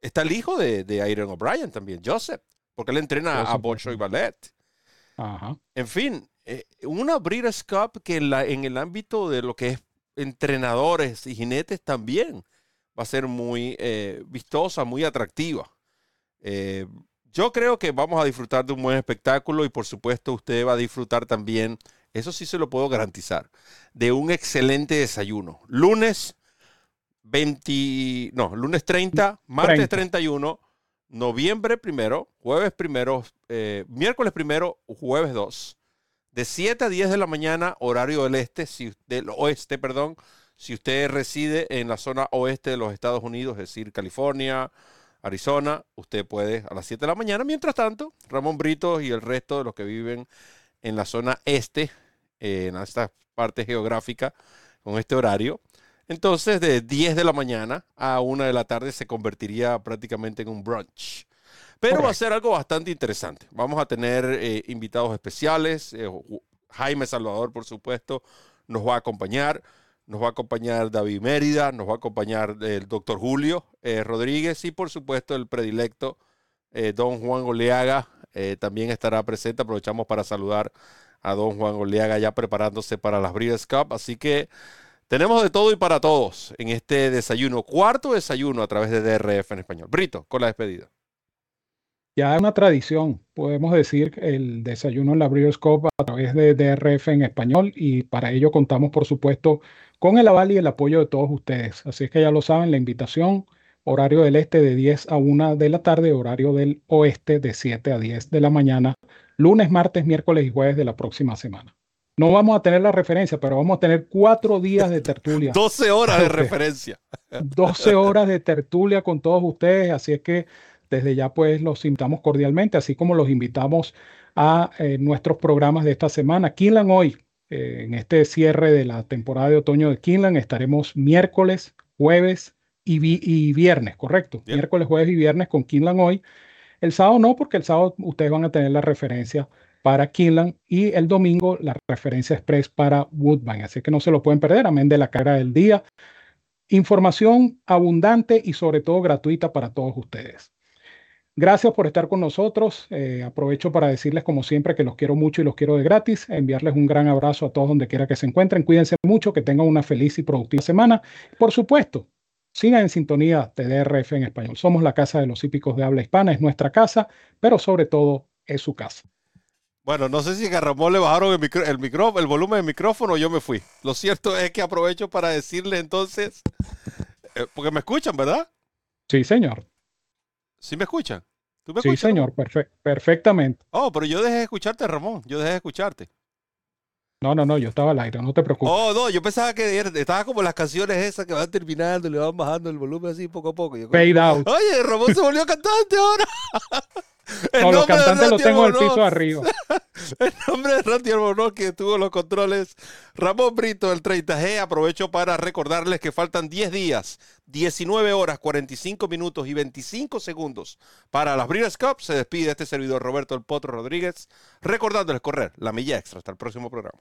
está el hijo de, de Aaron O'Brien también, Joseph, porque él entrena a Bocho y Ballet. En fin, una Breeders' Cup que en, la, en el ámbito de lo que es entrenadores y jinetes también va a ser muy vistosa, muy atractiva. Eh, yo creo que vamos a disfrutar de un buen espectáculo y por supuesto usted va a disfrutar también, eso sí se lo puedo garantizar, de un excelente desayuno. Lunes 20, no, lunes 30, martes 31, noviembre primero, jueves primero, eh, miércoles primero, jueves 2. De 7 a 10 de la mañana, horario del este, si, del oeste, perdón, si usted reside en la zona oeste de los Estados Unidos, es decir, California, Arizona, usted puede a las 7 de la mañana. Mientras tanto, Ramón Brito y el resto de los que viven en la zona este, en esta parte geográfica, con este horario, entonces de 10 de la mañana a 1 de la tarde se convertiría prácticamente en un brunch. Pero va a ser algo bastante interesante. Vamos a tener eh, invitados especiales. Eh, Jaime Salvador, por supuesto, nos va a acompañar nos va a acompañar David Mérida, nos va a acompañar el doctor Julio eh, Rodríguez y por supuesto el predilecto don Juan Oleaga también estará presente. Aprovechamos para saludar a don Juan Oleaga ya preparándose para las Breeders' Cup. Así que tenemos de todo y para todos en este desayuno, cuarto desayuno a través de DRF en español. Brito, con la despedida. Ya es una tradición, podemos decir, el desayuno en la Breeders' Cup a través de DRF en español y para ello contamos, por supuesto, con el aval y el apoyo de todos ustedes. Así es que ya lo saben, la invitación, horario del este de 10 a 1 de la tarde, horario del oeste de 7 a 10 de la mañana, lunes, martes, miércoles y jueves de la próxima semana. No vamos a tener la referencia, pero vamos a tener cuatro días de tertulia. 12 horas de referencia. 12 horas de tertulia con todos ustedes, así es que desde ya pues los invitamos cordialmente, así como los invitamos a eh, nuestros programas de esta semana. Kinlan hoy, eh, en este cierre de la temporada de otoño de Kinlan, estaremos miércoles, jueves y, viernes, correcto. Miércoles, jueves y viernes con Kinlan hoy. El sábado no, porque el sábado ustedes van a tener la referencia para Kinlan y el domingo la referencia express para Woodbine. Así que no se lo pueden perder, amén de la cara del día. Información abundante y sobre todo gratuita para todos ustedes. Gracias por estar con nosotros. Eh, aprovecho para decirles, como siempre, que los quiero mucho y los quiero de gratis. Enviarles un gran abrazo a todos donde quiera que se encuentren. Cuídense mucho, que tengan una feliz y productiva semana. Por supuesto, sigan en sintonía de DRF en español. Somos la casa de los hípicos de habla hispana, es nuestra casa, pero sobre todo es su casa. Bueno, no sé si a Ramón le bajaron el, micro, el, micro, el volumen del micrófono o yo me fui. Lo cierto es que aprovecho para decirle entonces, eh, porque me escuchan, ¿verdad? Sí, señor. ¿Sí me escuchan? ¿Tú me sí, señor, perfectamente. Oh, pero yo dejé de escucharte, Ramón. Yo dejé de escucharte. No, no, no, yo estaba al aire, no te preocupes. Oh, no, yo pensaba que estaba como las canciones esas que van terminando y le van bajando el volumen así poco a poco. Fade out. Oye, Ramón se volvió cantante ahora. no, los cantantes los tengo en el piso arriba. En nombre de Randy Albornoz, que tuvo los controles, Ramón Brito del 30G, aprovecho para recordarles que faltan 10 días, 19 horas, 45 minutos y 25 segundos para las Breeders' Cup. Se despide este servidor Roberto El Potro Rodríguez, recordándoles correr la milla extra. Hasta el próximo programa.